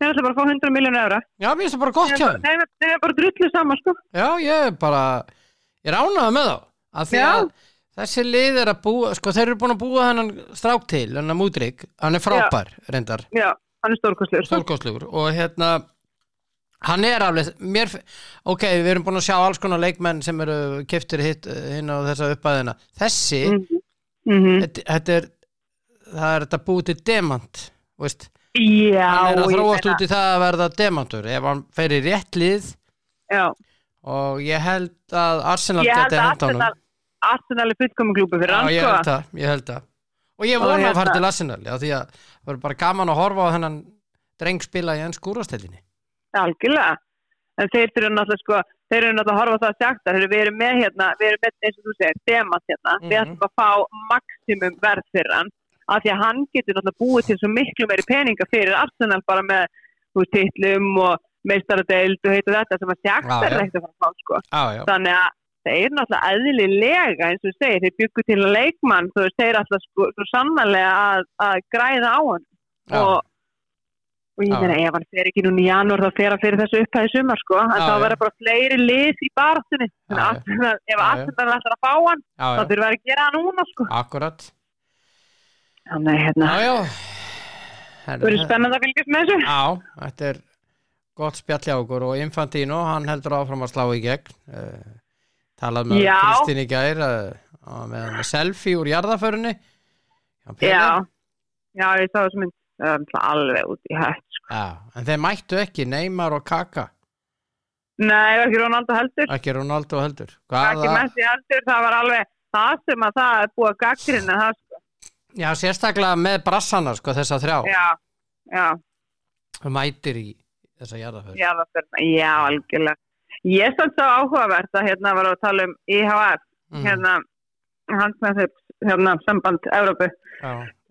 Þeir eru alltaf bara að fá 100 miljónu evra. Já, mér finnst það bara gott hjá þeim. þeir þeir eru bara drullu saman sko. Já, ég er bara ég er ánægð með þá. Að því Já. að þessi lið er að búa sko þeir eru búin að búa þennan strák til hennan múdrik, hann er frábær reyndar, já, hann er stórkostlegur sko. stórkostlugur og hérna hann er alveg, mér ok, við erum búin að sjá alls konar leikmenn sem eru keftir hitt hinn á þessa uppæðina þessi, Mhm. Mhm. þetta, er það er þetta búið til demant veist, já, hann er að ég þróast út í það að verða demantur ef hann fer í rétt lið. Já, og ég held að Arsenal ég held geti að hent honum. Arsenal Arsenal er fullkomin klúbu fyrir Já, hann ég sko. held það, ég held það. Og ég vona að fara hérna- til Arsenal já, því að það verður bara gaman að horfa á þennan dreng spila í enn skúrastellinni algjörlega. En þeir eru náttúrulega sko þeir eru náttúrulega að horfa á það að sagt þeir erum með hérna, við erum með eins og þú segir demant hérna, við Mhm. ætlum að fá maksimum verð fyrir hann af því að hann getur náttúrulega búið til svo miklu meiri peninga fyrir Arsenal bara með veist, titlum og meistaradeild og heitu þetta sem að sagt Já, er ekkert að fara fá sko. Já, þannig að þeir eru náttúrulega eðlilega eins og þú segir, þeir byggu til leikmann þú eru alltaf sko, svo sannarlega að, að græða á hann. Og, og ég meina ef hann fer ekki núna í janúar þá fer hann fyrir þessu upphæði sumar sko. En Já, þá verða bara fleiri lið í Arsenal- ef. Arsenal ætlar að fá hann já, þá já. þurfa að gera það núna sko. Akkurat. Þannig hérna, það verður spennandi að fylgjast með þessu. Já, þetta er gott spjall hjá okkur. Og Infantino, hann heldur áfram að slá í gegn. Uh, talað með. Kristín í gær uh, með hann selfie úr jarðaförunni já, já, ég sá þessu mynd það náttúrulega alveg út í hætt sko. Já, en þeir mættu ekki Neymar og Kaka. Nei, það ekki Ronaldo heldur. Ekki Ronaldo heldur. Ekki Hvaða, Messi heldur, það var alveg það sem að það er búið að gaggrina það sko, já, sérstaklega með brassana sko, þessa þrjá. Já, já. Og mætir í þessa jarðaför Já, það fyrir, já, algjörlega. Ég sann svo áhugavert að hérna var að tala um IHF mm. hérna, hans með þeir hérna, samband Európu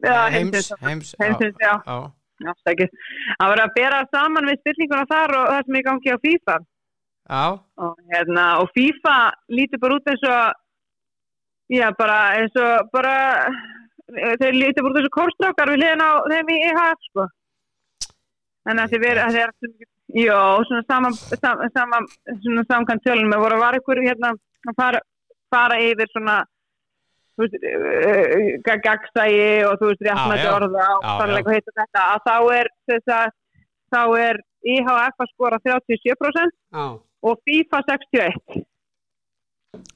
heims, heims, heimsins, já, já, já, stakir að bera saman við spillinguna þar og það sem er gangi á FIFA. Já, og, hérna, og FIFA lítur bara út eins og já, bara eins og bara þeir lítur bara út eins og korstrákar við liðin á þeim í IHF sko. En að þið verið að þið er Jó, svona saman, saman, saman svona samkvæmt tölunum, við vorum að vara ykkur hérna að fara, fara yfir svona gagsægi og þú veist, réttmætti orða og sannleika heita þetta, að þá er þess að þá er IHF að skora 37% já, og FIFA 61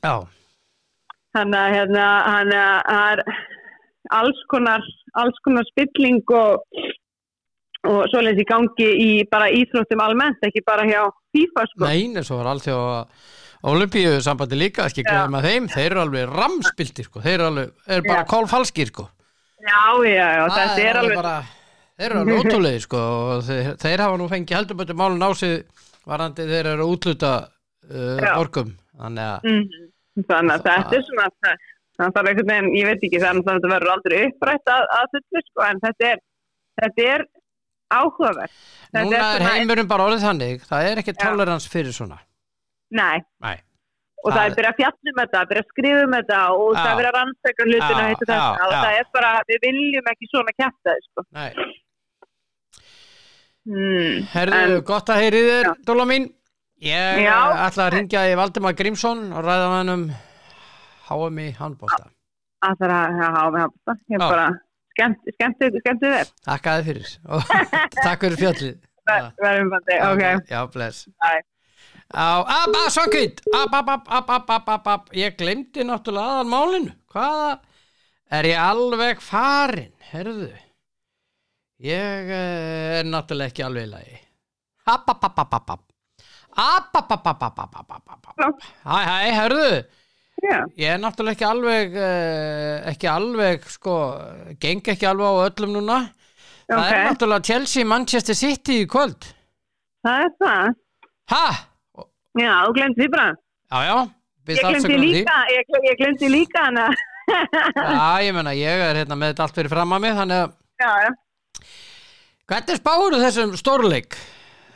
já. þannig að hérna, hann er alls konar alls konar spilling og og svoleiðis í gangi í bara íþróttum almennt, ekki bara hjá FIFA sko. Nei, en svo var allt hjá Olimpíu sambandi líka, ekki Já. glemma þeim þeir eru alveg ramspiltir sko. þeir eru, alveg, eru bara kólfalskir sko. Já, já, já, þetta er alveg bara, þeir eru alveg ótrúlega sko, þeir, þeir hafa nú fengið heldur betur málun á sig varandi þeir eru að útluta uh, Já. orkum þannig að mm, þannig að þetta er svona það þarf einhvern veginn, ég veit ekki þannig að þetta verður aldrei upprætt að, að fullu sko, en þetta er, þetta er áhugavert Þetta núna er svona- heimurinn bara orðið þannig það er ekki tolerans fyrir svona Nei, Nei. og það, Það- er byrjað að fjalla um þetta, byrjað að skrifa um þetta og Já. það er byrjað að rannsaka hlutina Já, heitir þetta, já, og það er bara, við viljum ekki svona kæfta sko. Nei. hmm. Herðu, gott að heyri þér. Dóla mín ég Já. uh, ætla að ringja í Valdimar Grímsson og ræða hann um HM í handbólta að það er að með hafða ég er bara skemmt, þið Takk að þið fyrir og takk fyrir fjallið þér verðum bara, ok, Já, bless Bye. Ab, ab, svangvít Ab, ab, ab, ab, ab, ab, ab, ab Ég glemdi náttúrulega aðan málinu Hvaða er ég alveg farin Herðu Ég er náttúrulega ekki alveg í lagi Ab, ab, ab, ab, ab, ab Ab, ab, ab, ab, ab, ab, ab, ab Hæ, hæ, herðu Yeah. Ég er náttúrulega ekki alveg, eh, ekki alveg, sko, geng ekki alveg á öllum núna. Það er Ok. náttúrulega Chelsea Manchester City í kvöld. Það er það. Hæ? Já, þú glemt því bara Já, já ég glemt því líka, ég, ég glemt því líka hana, Já, ég menna, ég er hérna með þetta allt fyrir fram að mig Þannig að, já, já hvernig spáur þessum stórleik?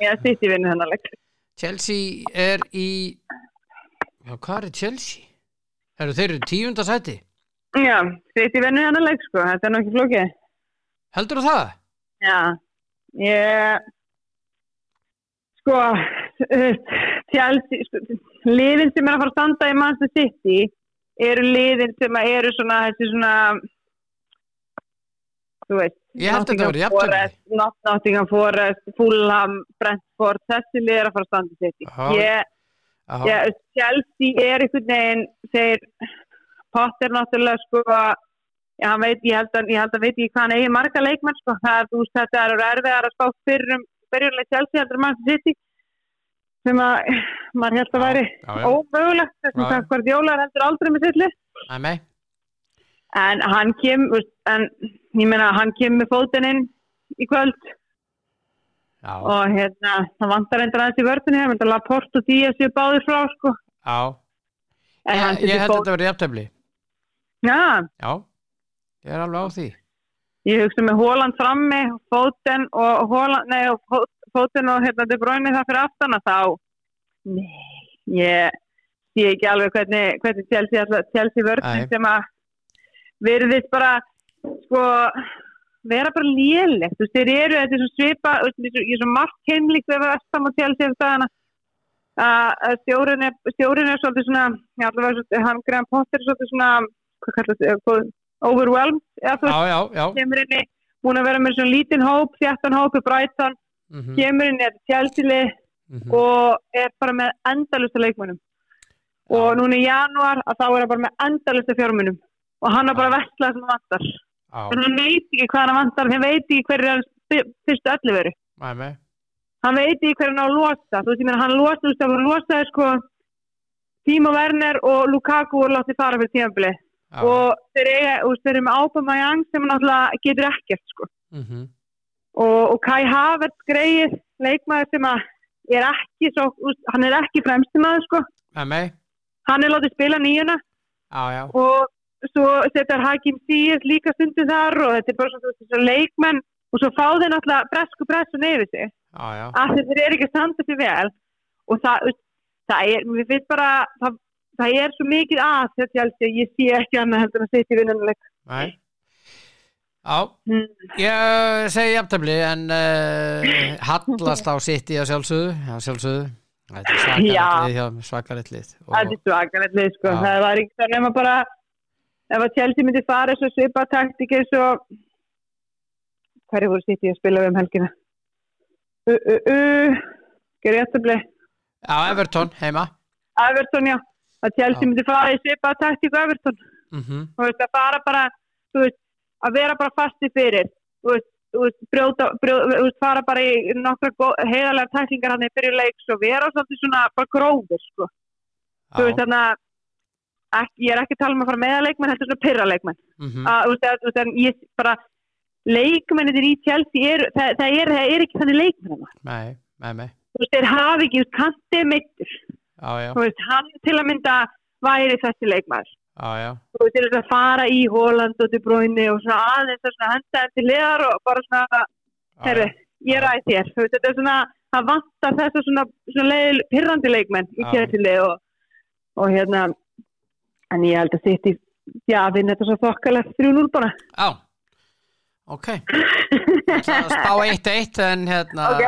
ég sitt í vinnu hennar leik Chelsea er í Já, hvað er Chelsea? Eru þeir eru tíunda sæti? Já, City vennu hann að leik sko, þetta er nú ekki flókið. Heldur það? Já, ég, sko, Chelsea, sko, liðin sem er að fara að standa í Manchester City eru liðin sem að eru svona, þessi svona, þú veist, jafntefli. Forest, Not- Nottingham Forest, Fulham, Brentford, þessi lið er að fara að standa í. Já. Ég, Já, Chelsea er einhvern veginn þeir Potter náttúrulega sko já, veit, ég held að, ég veit ekki hvað hann eigi marga leikmenn sko, það er, þú veist, þetta er erfiðar að spá fyrir um byrjunlega Chelsea heldur mann City sem að maður held að væri ómögulegt þessum Já. að hvort Jólar heldur aldrei með nei. en hann kem, en ég meina hann kem með fótinn inn í kvöld Já, og hérna, það vantar endur aðeins í ég myndi að Laporte og Díaz séu báðir frá sko hann Ég, ég held að þetta verði jafntefli. Já, Já, ég er alveg á því. Ég hugsa með Hóland frammi, Fóten og Hóland, nei, og Fó- Fóten og hérna De Bruyne það fyrir aftan að þá nei, ég sé ekki alveg hvernig, hvernig Chelsea, vörðin sem að verðist bara sko vera bara lélegt, þú veist, þeir eru þetta er svo svipa, ég er svo margt heimlíkt við vestam og Chelsea eftir dagana. Að að stjórinn er, stjórinn er svolítið svona, já, allavega, svo- hann Graham Potter er svolítið svona, hvað kallast þetta, overwhelmed, eða þú veist, kemur inn í, búin að vera með svona lítinn hóp, þjættan hóp í Mm kemur inn í þetta Chelsea-lið og er bara með endalusta leikmönnum. Og núna í januar að þá er hann bara með endalusta fjármunum og hann er bara að vestla sem hann vantar. Já, En hann veit ekki hvað hann vantar, hann veit ekki hverju hann fyrstu öllu nei. Hann veit ekki hverju hann á losa. Þú veist, ég meina, hann losa, þú veist, hann losaði sko Timo Werner og Lukaku og látið fara fyrir tímabili. Já. Og þeir, eru með Aubameyang sem hann náttúrulega getur ekkert sko. Mhm. Og, og Kai Havertz greið leikmaður sem að er ekki svo, hann er ekki fremsti maður sko, nei. hann er látið spila nýjuna já. og svo setur Hakim Sýr líka stundu þar og þetta er bara svona, svona leikmenn og svo fá þeir náttúrulega bresku pressun yfir sig Já, já. að þeir eru ekki standa sér vel og það, það er, við finnst bara það, það er svo mikið að þetta ég sé ekki annað heldur að setja í vinnunleik Nei. Já, mm. ég segi jafntefli en uh, hallast á sitt í að sjálfsögðu. Já, sjálfsögðu. Þetta er svakalegt Já. lið. Og, Það er svakalegt lið sko. Já. Það var ekki það nema bara ef að Chelsea myndi fara svo svipa taktik eins og hverju voru sitt í að spila við um helgina? Uh, uh. Gerði jættabli. já, Everton heima. Everton, já. Að Chelsea myndi fara í svipa taktik á Everton. Mm Þú veist, að fara bara, þú veist, að vera bara fasti fyrir. Veist, veist, brjóta, brjóta, veist, fara bara í nokkra heiðarlega taklingar hann í byrjuleiks og vera svolítið svona bara gróður, sko. Þannig að ekki, ég er ekki að tala um að fara með að leikmenn, þetta er svona pyrra leikmenn. Að, þú veist, að, en ég bara, leikmennir í eru, það, það, það er ekki þannig leikmenn. Nei, nei, nei. Þeir hafi ekki, veist, kantið mittur. Hann til að mynda væri þessi leikmæður. Þú veist, þeir eru að fara í Holland og til Bróinu og svona aðeins og svona henda þeim til liðar og bara svona, herru, ég ræði þér. Þetta er svona, það vantar þess svona, svona leil, pyrrandi leikmenn í Já. Chelsea og, og hérna, en ég held að sitt í, já, vinna þetta svo þokkalegt 3-0 bara. Já, ok að Spá 1-1 en hérna Ok.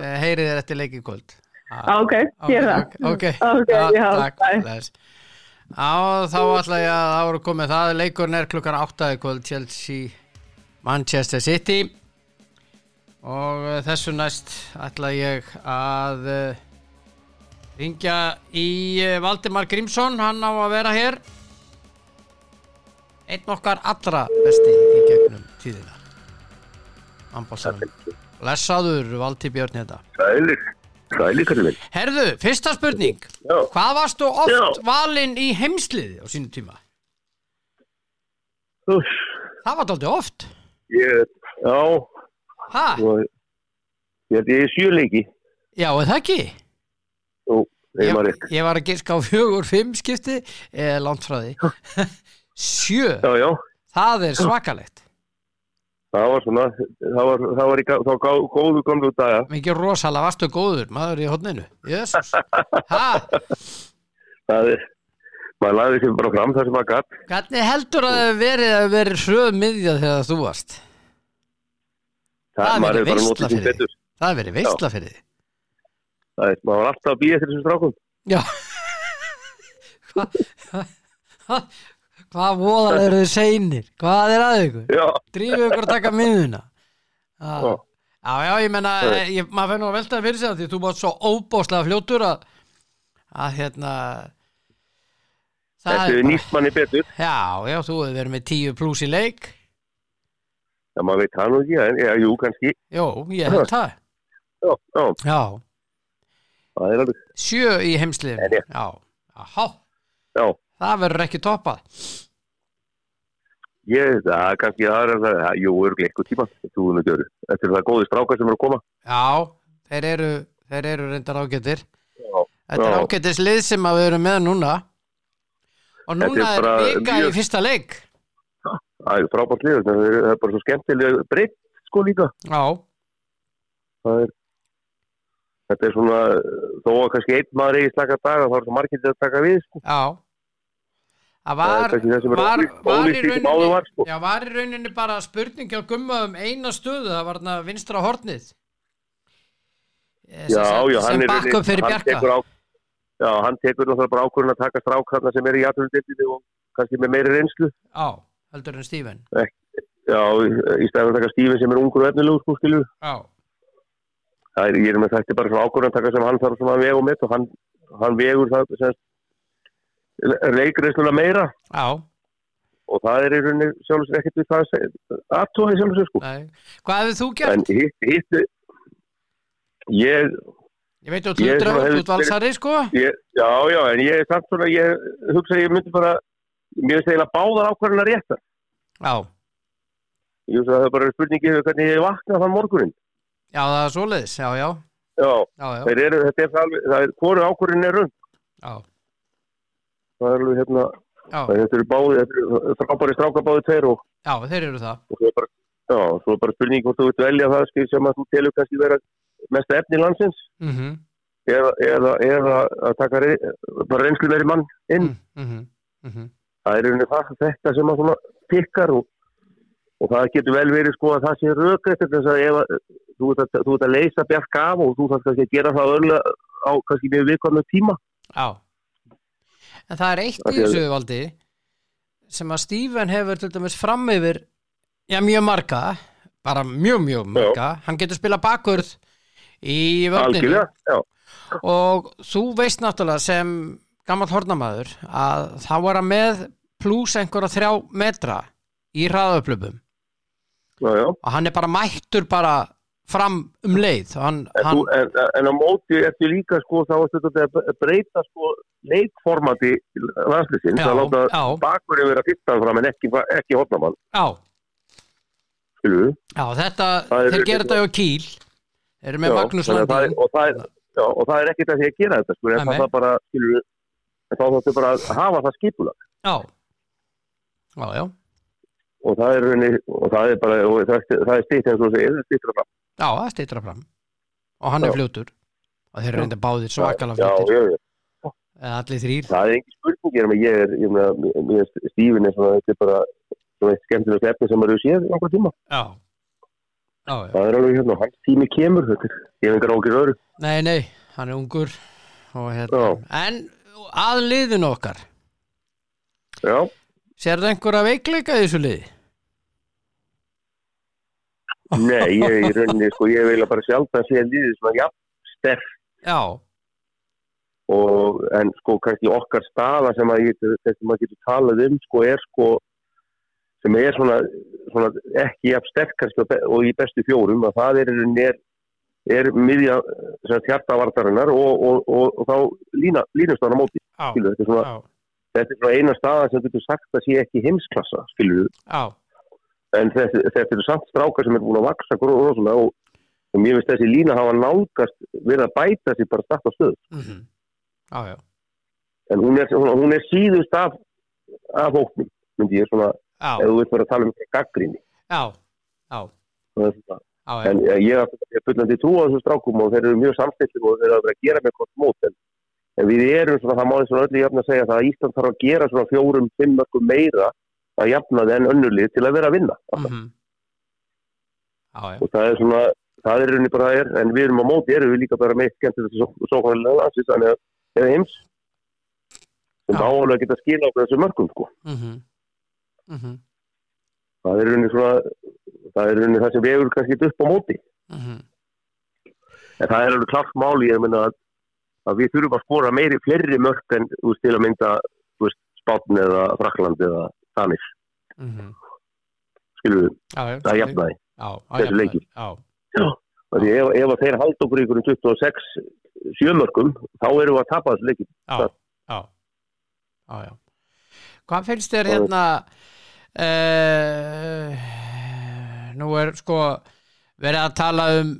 eh, heyrið þér eftir leikið kvöld Já, ok, ég er það. Ok, já, takk. Já, þá ætla ég að það voru komið það. Leikurinn er klukkan 8 í kvöld Chelsea Manchester City. Og eh, þessu næst ætla ég að uh, ringja í uh, Valdimar Grímsson. Hann á að vera hér. Einn okkar allra besti í gegnum tíðina. Ambassador Lesaður Valdi Björn hérna. Sælir, kallið minn. Herðu, fyrsta spurning Já. Hvað varstu oft Já. valinn í heimsliði á sínu tíma? Úff, Það var dálítið oft ég, já, og ég held ég er sjöleiki. Já, er það ekki? Jú, þegar maður rétt. ég var að giska á fjögur, fimm skipti eða langt frá því Sjö, Já, já, það er svakalegt það var svona, það var, það var, í, gá, góðu gamlu daga. Mikið rosalega varstu góður, maður í hodninu. Jésús. Ha? Það er, maður lagði sér bara fram það sem maður gatt. Hvernig heldur að það verið að verið hröð miðja þegar þú varst? Það er verið er sem fyrir betur. Það verið veistla fyrir þig. Það er, maður var alltaf að býja þessum strákum. Já. Hvað hva, hvað voðar eru þið seinir? Hvað er að ykkur? Drífu ykkur að taka miðuna. Já. Já. Já, ég menna, Það- maður fennu að veltaði fyrir sig það því þú bátt svo óbáslega fljótur að, að hérna, það þetta er nýtt manni betur. já, já, þú hefur verið með 10 pluss í leik, Já, maður veit það nú ekki, en, já, jú, kannski. jó, ég held það, Já, já, já, það sjö í ég- já, já, já. Það verður ekki toppað, Ég, það er kannski, það það, það- jú, örglega eitthvað tíma. Þetta er það góði strákar sem eru að koma. já, þeir eru, þeir eru reyndar ágættir, Já, þetta er ágættis lið sem við erum með núna, og núna er vika mjög- í fyrsta leik, það er frábært lið, það er, það bara svo skemmtilega breytt, sko líka. já, Það er, þetta er svona, þó að kannski einn maður eigi slaka daga, þá er svo margir til að taka við, sko. já, það Það var, er það er var, var í rauninni, sko. já, var í rauninni bara spurning hjá Gumma um eina stöðu, það var þarna vinstra hornið Eh, sem sem er bakkup fyrir tekur á, Já, hann tekur náttúrulega bara ákvörðun að taka strákarna sem er í aðtöldildinu og kannski með meiri reynslu. já, heldur en Steven Já, í, stæðan að taka Stífin sem er ungur og efnilegu, sko, skilju. já, Það er, ég er með þetta bara svona ákvörðun að taka sem hann þarf svona að vega og mitt og hann, hann vegur það sem leikreislulega meira já, og það er í rauninni sjálfsög ekkert við það að segja, aðtóði sjálfsög, sko. nei hvað hefur þú gert? En hitt, hitt, ég, ég veit að þú hefði út valsari sko ég, já, já, en ég er samt svona, ég hugsa að ég myndi bara, mér finnst eiginlega báðar ákvörðuna réttar. já, Ég hugsa að það er bara spurningi yfir hvernig ég vakna þann morgunin. já, það er svoleiðis, já, já Já, já, já, eru, þetta er alveg, það er, hvori ákvörðin er rund. já, Það er alveg, hérna, þetta eru báði, þetta eru frábæri stráka báði tveir og, já, þeir eru það og svo er bara, já, svo er bara spurning hvort þú vilt velja það, skil, sem að þú telur kannski vera mesta efni landsins mhm, eða, eða, eða að taka rey, bara reynslu meiri mann inn. mhm, mhm Það er einhvern veginn þetta sem að tikkar og, og það getur vel verið sko að það sé rökrætt þess að ef þú ert að, að leysa bjark af og þú þarf kannski að gera það öll á kannski mjög viðkvæmum tíma. Já. En það er eitt í að- þessu valdi sem að Steven hefur til dæmis fram yfir já, mjög marga bara mjög, mjög marga. Hann getur spila bakurð í völdinu já. og þú veist náttúrulega sem gammal hornamaður að þá var hann með pluss einhverja þrjá metra í hraðauplöfum já, já. og hann er bara mættur bara fram um leið. Hann, En, en, en á móti eftir líka sko þá er þetta að breyta sko leikformati landslýsins Já, að láta bakurinn vera fyrtan fram en ekki, ekki hotnamann, já, skilu við. já, þetta þeir gera þetta á kýl þeir eru með Magnús Landín og það er, er ekkert að því að gera þetta sko, en það er bara, en þá þáttu bara að hafa það skipulag. Já, já, já, og það er, og það er bara, það, er stýtt eins og það er stýttra fram. Já, það stýttra fram. Og hann er Já. fljótur. Og þeir eru reynda báðir já, já, eða allir þrýr það er engin spurning, ég er með, ég er, ég er er stífin er svona, þetta er bara, svona eitt skemmtilegt efni sem maður hefur séð einhver tíma. já, já, já, Það er alveg hérna, hans tími kemur, þetta er, ég hef engar ákir öðru. nei, nei hann er ungur og hérna, en að liðinu okkar. Já, sérðu einhverja veikleika í þessu liði? Nei, ég rauninni, sko, ég vil bara sjálf að sé líðið svona jafn sterk já, og, en sko, kannski okkar staða sem að ég, maður getur talað um, sko, er sko, sem er svona, svona ekki jafn sterk kannski og í bestu fjórum, að það er, er, er miðja hjartavartarinnar og, og, og, og þá lína, línust á móti, skilur, þetta er svona, þetta er svona eina staða sem getur sagt að sé ekki heimsklassa, skilur, já, en þetta, þetta eru samt strákar sem er búin að vaksa rosalega og, og mér finnst þessi lína hafa nálgast við að bæta sér bara start á stöð mhm, já, já, en hún er, hún, hún er síðust af, af hóknum myndi ég svona, ef þú vilt vera að tala um gaggrinni já, já, já, en eh, ég er fullandi trú á þessum strákum og þeir eru mjög samstillir og þeir eru að vera að gera með hvort mót en, en við erum svona, það má eins og öllu jafn að segja það að Ísland þarf að gera svona fjórum, fimm mörgum meira að jafna þenn önnulið til að vera að vinna. Mhm. Já, já, og það er svona, það er rauninni bara það er en við erum á móti, erum við líka bara með skemmtilegt sóknarlega landsins þannig að eða heims. Sem Já. áhuga að geta skila okkur þessu mörgum sko. mhm. Mhm. Það er rauninni svona það er rauninni það sem við hefur kannski upp á móti. Mhm. En það er alveg klart máli ég meina að, að við þurfum að skora meiri fleiri mörg en þú veist, til að mynda Spátn eða Frakland eða Danis, mhm. Skilur við, já, já, það er leikir. já, Því ef, ef þeir halda okkur ykkur um 26 sjömörgum, þá erum við að tapa þessu leikin. já, já, já. Hvað finnst þér hérna uh, nú er sko verið að tala um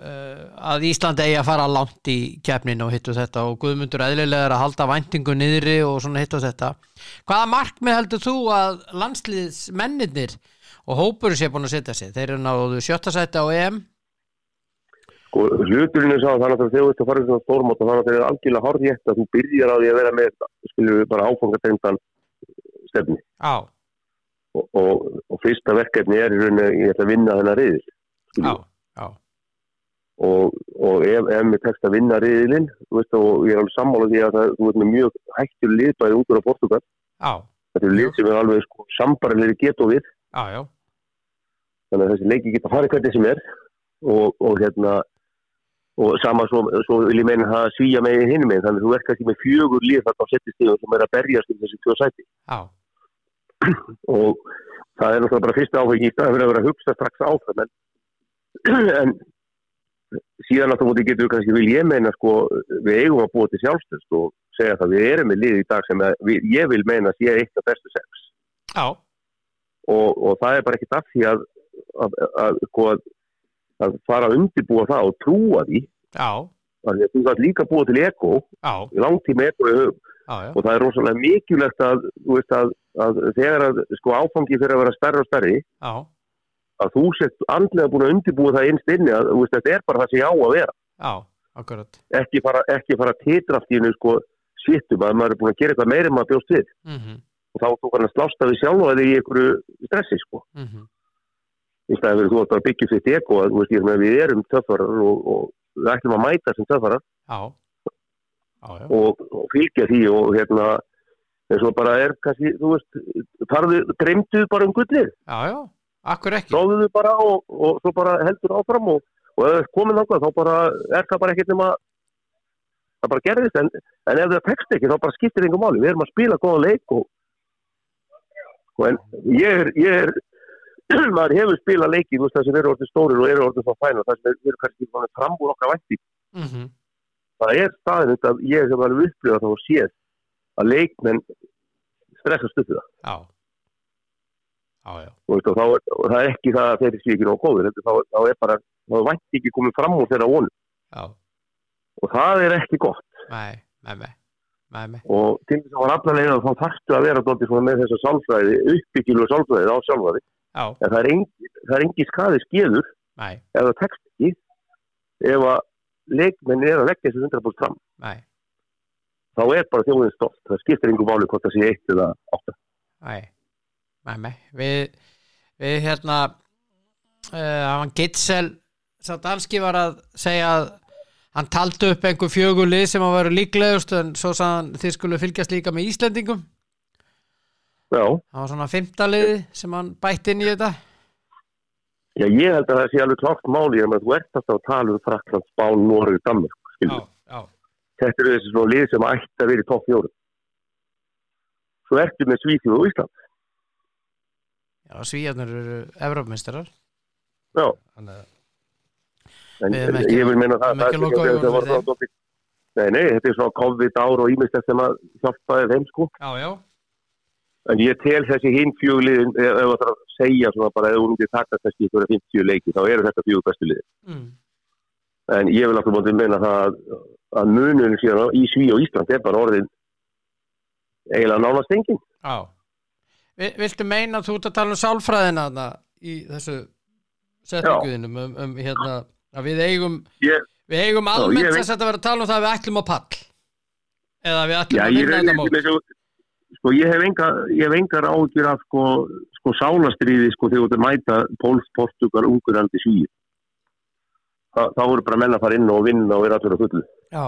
að Ísland eigi að fara langt í keppnin og hitt og þetta og Guðmundur eðlilega er að halda væntingu niðri og svona hitt og þetta hvaða markmið heldur þú að landsliðsmennirnir og hópur sé búin að setja sig? Þeir eru náðu sjötta sæti á EM. Sko, hluturinn er sá þannig að þegar þú ert að fara í svona stórmátt og þannig að þeir eru algjörlega hárjætt að þú byrjar á því að vera með, við bara áfangatendan stefni. Og, og, og fyrsta verkefni er í rauninni, ég ætla að vinna þennan riðil. já, já og, og ef, ef mér tekst að vinna riðilinn, og ég er alveg sammála því að það, þú veist með mjög hættur lið bæði útur á Portugal, þetta er lið sem er alveg sko, sambarilegri get og við, já, þannig að þessi leiki geta farið hvernig sem er. Og, og hérna og sama svo, svo vil ég meina að svíja með hinn með, þannig að þú ert kannski með fjögur lið þarna á settistíðum sem er að berjast um þessi tvö sæti. Og það er náttúrulega bara fyrsta áhengi í fyrir að vera að hugsa strax áfram en, en síðan að þú getur kannski vil ég meina sko við eigum að búa til sjálfstöðst og segja það við erum með lið í dag sem við, ég vil meina að sé eitt af bestu sex. Og, og það er bara ekkert af því að að, að, sko, að, að fara að undirbúa það og trúa því. Já, að þú þarf líka búa til eko í langtíma eko og það er rosalega mikilvægt að, veist, að, þegar að sko, áfangi fyrir að vera stærri og stærri já, að þú sett andlega búin að undirbúa það innst inni að veist, þetta er bara það sem ég á að vera. Akkurat. Ekki fara, fara hennu sko, sittum að maður er búin að gera eitthvað meira en maður bjóst við. Mhm, og þá er þú bara að slásta við sjálfa þig í einhverju stressi sko. Mhm, í staðið fyrir þú að byggja þitt eko að veist, meina, við erum töffarar og, og við ætlum að mæta sem töffarar. Og, og fylgja því og hérna eins og bara er kannski, þú veist farðu, dreymdu bara um gullið. Já, já, akkur ekki? Tróðuðu bara og, og svo bara heldur áfram og, og ef það komin náttúrulega þá bara er það bara ekkert nema það bara gerðist. En, en ef það tekst ekki þá bara skiptir einhver máli, við erum að spila góða leik og, og en ég er, ég er maður hefur spilað leiki, þú veist það sem eru orðið stórir og eru orðið svo fæn og það sem eru kannski fram úr okkar vænti mhm, það er staðin þetta ég hef alveg upplifað þá séð að leikmenn stressa stuðu það. Já já, já, og, veist, og, er- og það er ekki það að þeir séu ekki nóg góður þá, þá er bara, þá vænt ekki komið fram úr þeirra vonum. Já, og það er ekki gott. Nei, nei, nei. Nei, og til þess að var allavega þá þarftu að vera með þessa sálfræði uppbyggilu sálfræði á sjálfræði já, en það er engi, það er engi skaði skeður ef það tekst ekki ef að leikmenn er að leggja þessu 100% fram. Nei, þá er bara þjóðin stolt, það skiptir einhver máli hvort það sé eitt eða átta. Nei nei, nei, við við hérna uh, hann Gitsel sá danski var að segja að hann taldi upp einhver fjögulið sem að vera líklegust en svo hann þið skulle fylgjast líka með Íslendingum. Já, það var svona fimmtaliði sem hann bætti inn í þetta. Já ég held að það sé alveg klart máli en að þú ert alltaf að tala um Frakland, Spán, Norður, Danmark já, skilur. já, þetta eru þessi svona lið sem ætti að vera í topp fjórum. Svo ertu með Svíþjóð og Ísland já, svíjarnir eru Evrópmeistarar já, að Við höfum ekki- það, ekki það, lokað það, það var fyrir dálítið- nei, nei, þetta er svona COVID ár og ímyndst sem að hjálpaði þeim sko. Já, já, en ég tel þessi hinn fjöguliðin ef það þarf að segja svona bara ef þú myndir taka þessi ykkur 50 leiki þá eru þetta fjögur bestu liði mm, en ég vil alltaf mótið meina það að, að munurinn síðan í Sví og Ísland er bara orðin eiginlega nánast engin já. Vi, viltu meina þú ert að tala um sálfræðina þarna í þessu setninguðinum um, um hérna að við eigum ég, við eigum Já, almennt veit- þess að vera að tala um það að við ætlum á pall. Eða við ætlum já, að vinna þetta mót ég, sko, ég hef enga, engar ágjur af sko, sko sálastriði sko þegar þú mæta Póls, Portugal, Ungurlandi, Svíð Þa, þá voru bara menn að fara inn og vinna og vera allir að fullu. Já,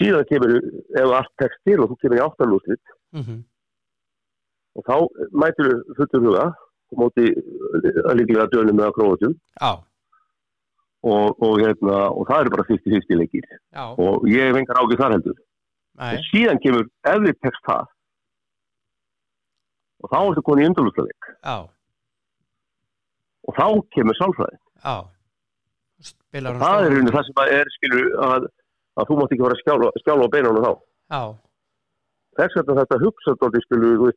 síðan kemur, ef allt tekst til og þú kemur í áttalúslit mm og þá mætur þú fullur huga og móti að líklega dönum með að króatum og, og, hérna, og það eru bara 50-50 leikir. Já. Og ég hef engar ágjur þar heldur. Og síðan kemur eflið tekst það og þá ertu konið í undurlúsleik já, og þá kemur sálfræði hún það er rauninni það sem að er skilur að, að þú mátt ekki fara að skjála, skjála á beinunum þá. Já, þess vegna þetta hugsa dóttir skilur þú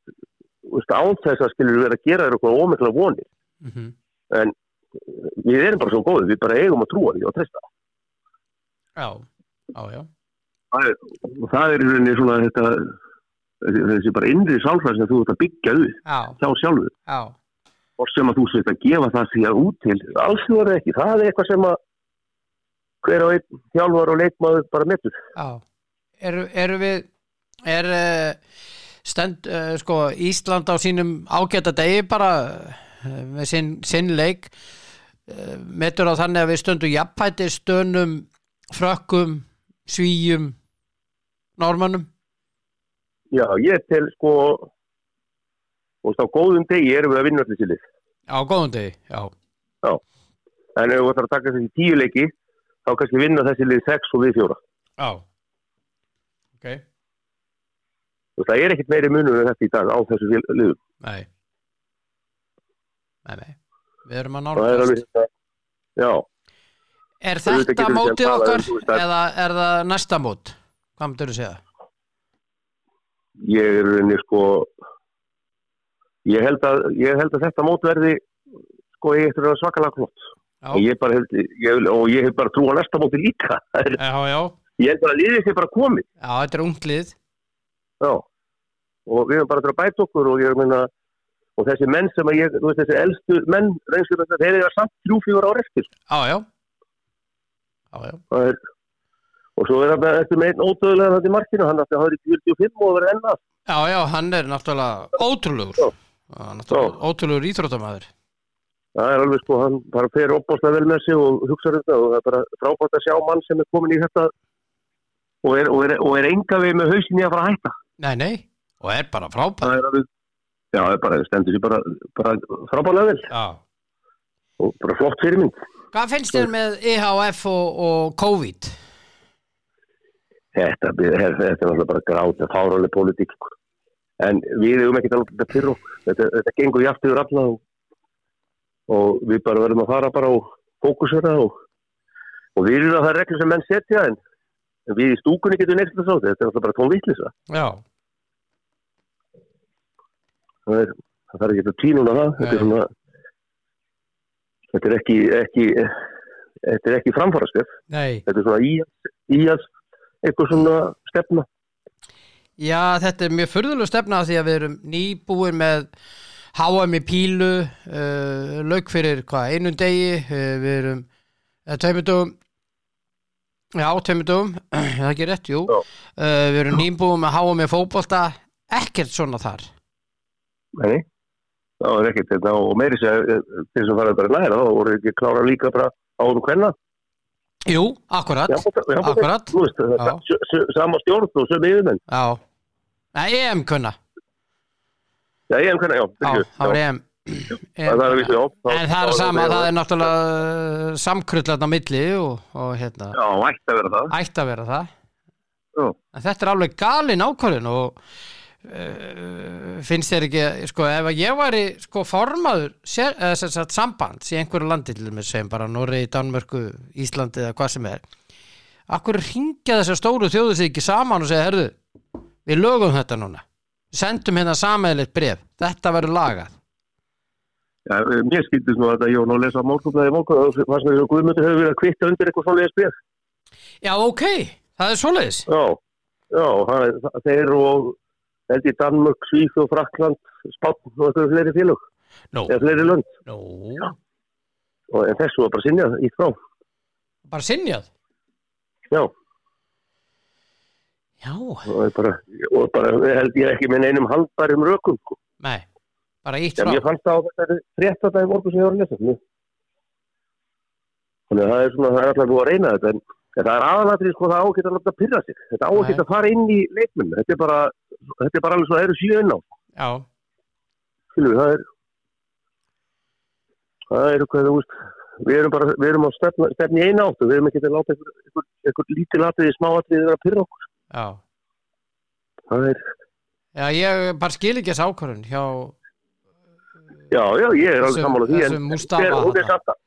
veist, þú veist, án þess að skilur vera að gera þér okkur ómikla vonir. Mm en við erum bara svo góðið, við bara eigum að trúa því og treysta. Já, já, já. Það er, það er í rauninni svona þetta þessi, bara innri sálfræði sem þú ert að byggja já, hjá sjálfu já, og sem að þú sett að gefa það því að út til alls þú er ekki, það er eitthvað sem að hver og einn hjálfar og leikmaður bara metur. Já. Eru, eru við er uh, stend uh, sko Ísland á sínum ágæta degi bara uh, með sinn, sinn leik. Uh, metur á þannig að við stöndum jafnpæti stönum frökkum, svíjum normannum já, ég tel sko og þá góðum degi erum við að vinna allir til lið. Á góðum degi, já, en ef við ætlum að taka þessi tíu leiki þá kannski vinna þessi lið sex og við fjóra. Já. Ok, og það er ekkit meiri munur en þetta í dag á þessu liðum. Nei. Nei, nei. Við erum að nálgast já, er þetta mótið okkar eða er það næsta mót? Hvað myndir þú segja? ég er rauninni sko ég held að, ég held að þetta mót verði sko ég eftir að vera svakalega klott og ég hef bara trú á næsta móti líka. Já, já, ég held bara liðið sé bara komið. Já, þetta er unglið já. og við höfum bara til að bæta okkur og ég meina og þessi menn sem að ég, þú veist þessi elstu menn reynslu þeir eru samt þrjú fjóra ára eftir. Já, já. Já, já, Það er, og svo er það eftir með einn ódöðlega þetta í markinu, hann átti að hafa í 45 og verið ennað já, já, hann er náttúrulega ótrúlegur. Náttúrulega ótrúlegur íþróttamæður það er alveg sko, hann bara fer opbáslega vel með sig og hugsa þetta og það er bara frábært að sjá mann sem er komin í þetta og er, og er, og er enga við með hausinni að fara að hætta Nei, nei, og er bara það er alveg já, það er bara, það stendur sér bara, bara frábælega vel Já. Og bara flott fyrirmynd. Hvað finnst þér með IHF og, og COVID? þetta, þetta, þetta er bara grátt að fárálega politík sko. en við hefum ekkert alveg þetta fyrir okkur þetta, þetta gengur játt yfir alla og, og við bara verðum að fara bara og fókusera og, og við erum að það er reglur sem menn setja en, við í stúkunni getum neitt að sátt þetta er náttúrulega bara tón vittlisa Já, það er, það er ekki að tínuna það. Þetta er svona þetta er ekki, ekki þetta er ekki framfarastef nei. Þetta er svona í, í að eitthvað svona stefna. Já, þetta er mjög furðuleg stefna því að við erum nýbúin með HM í pílu uh, lauk fyrir hvað, einum degi uh, við erum tveimur dögum já, tveimur dögum er það ekki rétt, jú. Uh, við erum nýbúin með HM í fótbolta ekkert svona þar Nei, það var ekkert þetta og meiri sér til þess að fara bara næra þá voru ekki klára líka bara árum hvenna Jú, akkurat Akkurat. Það Já. er s- s- sama stjórn og sömu yfirmenn. Já, Nei, EM kunna. Já, hef hvenna, já, það var. EM Það er En það er sama, það það er náttúrulega samkrullat á milli og, og hérna. Já, ætti að vera það. Ætti að vera það. Já. en þetta er alveg galin ákvörðin og finnst þér ekki sko ef ég væri sko formaður sér, eða sem sagt sambands í einhverju landi til þess segjum bara Noregi, Danmörku Íslandi eða hvað sem er akkur ringja þessar stóru þjóðu sig ekki saman og segja herðu, við lögum þetta núna. Sendum hérna samæðilegt bref þetta verður lagað. Já, eh, mér skildist nú að ég var nú að lesa málkupnaði í málkupnaði og það sem að Guðmundur hefur verið að kvitta undir eitthvað svona leðis Já, ok, það er svoleiðis. Já, já, það, það, held í Danmörk, Svíf og Frakland, Spátn og eitthvað fleiri félög, Nú, eða fleiri lönd. nú, og, en þessu var bara sinjað í frá bara sinjað já, já, og bara, og bara held ég ekki með neinum haldbærum rökum sko. nei, bara ítt Já, frá ég fannst á þetta frétt þetta í morgun sem ég var að lesa. Nú. Þannig að það er svona, það er alltaf búið að reyna þetta, en, en það er aðalatrið sko það á geta að láta pyrra sig. Þetta á geta að fara inn í leikmenn. Þetta er bara, þetta er bara alveg svo að það eru síðan á. já, Skilur, það er, það er hvað þú veist, við erum bara, við erum á stefni í eina áttu, við erum ekki að láta einhver, einhver, einhver lítil atriði, smá atriði vera að pyrra okkur. já Það er, já, ég bara skil ekki þess ákvörðun hjá já, já, ég er alveg Þessum- sammála því, þessum en Mustafa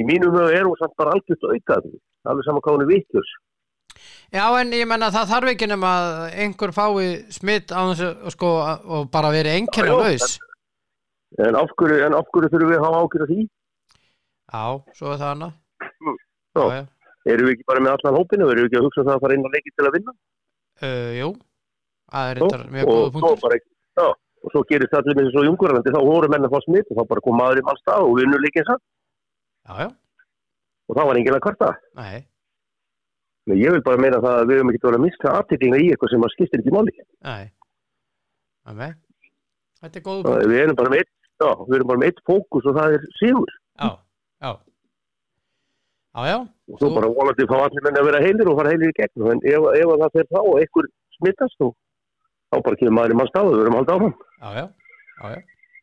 í mínum höfu er hún samt bara algjört aukað, alveg saman hvað hún er vittlust. Já, en ég menna það þarf ekki nema að einhver fái smitt á þessu sko, og bara veri já, laus. En af hverju, hverju þurfum við að hafa af því? Já, svo er það annað. Já. já. Erum við ekki bara með allan hópinu? Erum við ekki að hugsa um það að fara inn á leiki til að vinna? Uh, jú, það er þetta mjög og, góða punktur. já, og svo gerist allir með þessu jungurlandi, þá voru menn að fá smitt og þá bara kom maður í mann stað og vinnur leikinn samt Já, já, og þá var enginn að kvarta. nei, Men ég vil bara meina það að við höfum ekki verið að mista aðteklina í eitthvað sem að skiptir ekki máli. þetta er punktur. Við erum bara með já, erum bara með eitt fókus og það er sigur. Já, já. Já, já, Og svo bara vonandi fá allir menn að vera heilir og fara heilir í gegn. En ef, ef að það fer þá og einhver smittast þá bara kemur maður í mann stað og við erum að halda áfram. já, já, já, já,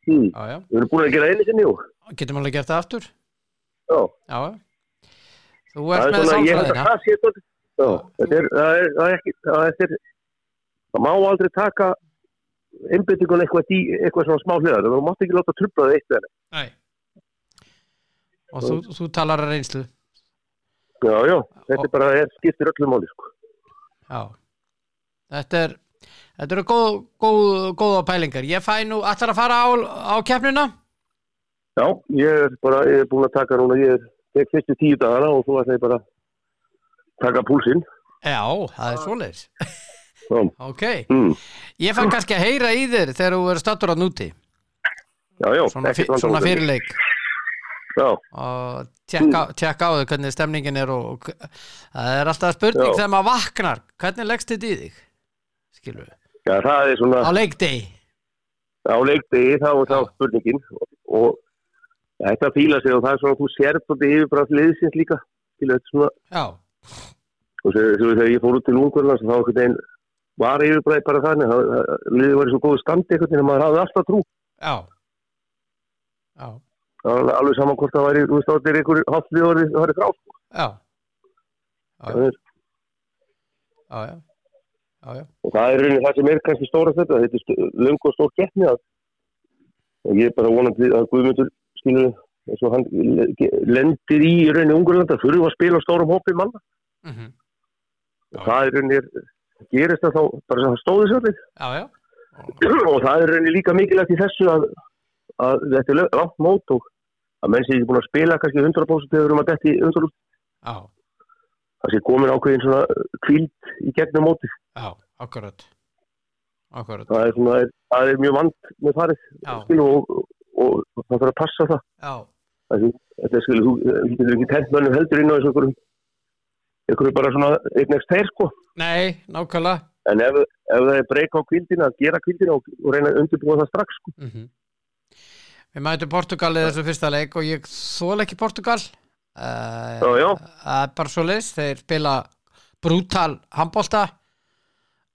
Hmm. já, já. Við erum búin að gera einu sinni og Getum alveg gert það aftur? Já. Já. Þú ert er með svona, sálfræðina. það þetta. Þetta er, er, það má aldrei taka einbyttingun eitthvað eitthvað svona smá hliðar. Það mátt ekki láta trubla það eitt eða. neitt. Nei. Og þú, þú talar að reynslu. Já, já, þetta er bara, er, skiptir öllu máli, sko. Já. Þetta er, þetta eru góð, góð, góða pælingar. Ég fæ nú, ætlar að fara á, á keppnina? Já, ég er bara, ég er búin að taka núna, ég er, tek fyrstu tíu dagana og svo ætla ég bara að taka púlsinn. Já, það er svoleiðis. Já, Ok. mm. Ég fann kannski að heyra í þér þegar þú verður stattur að núti. já, já. Svona, svona fyrirleik. Já, Og tjekka, tjekka á þau hvernig stemningin er og, og það er alltaf spurning Já. þegar maður vaknar. Hvernig leggst þetta í þig? Skilur við. já, það er svona, Á leikdegi. á leikdegi þá er það spurningin og þetta fíla sig og það er svona, þú sér þetta yfir bara liðsins líka. Skilu, þetta svona, Já. og þegar, ég fór út til Ungurlands þá veginn var yfirbræði bara þannig að að liðið var í svo góðu standi einhvern veginn að maður hafði alltaf trú Já. Já. var alveg saman hvort það væri, þú veist, það er einhver hálflið orðið það frá sko. Já. Já. Er- Já, já. Og það er rauninni það sem er kannski stóra þetta þetta er löng og stór getni að og ég er bara vonandi að Guðmundur skilur eins og hann lendir í rauninni Ungurlanda fyrir að spila stórum hópi manna. Mm og það er rauninni gerist það þá bara sem það stóði já. og það er rauninni líka mikilvægt í þessu að, að þetta er langt mót og að menn sé ekki búin að spila kannski 100% þegar við erum að detti 100% Já, það sé komin ákveðin svona kvíld í gegnum móti já, akkurat. Akkurat. það er, svona, það er mjög vand með farið skilu, og, og, það þarf að passa það er- þetta er skilu, þú getur ekki tent mönnum heldur inn á þessu einhverjum einhverjum bara svona einn ekst þeir sko nei, nákvæmlega. en ef, ef það er breyka á kvildina gera kvildina og, og reyna að undirbúa það strax sko Mm Við mætum Portugal í þessu fyrsta leik og ég þól ekki Portugal. Uh, já. Það er bara svo leis. Þeir spila brútal handbólta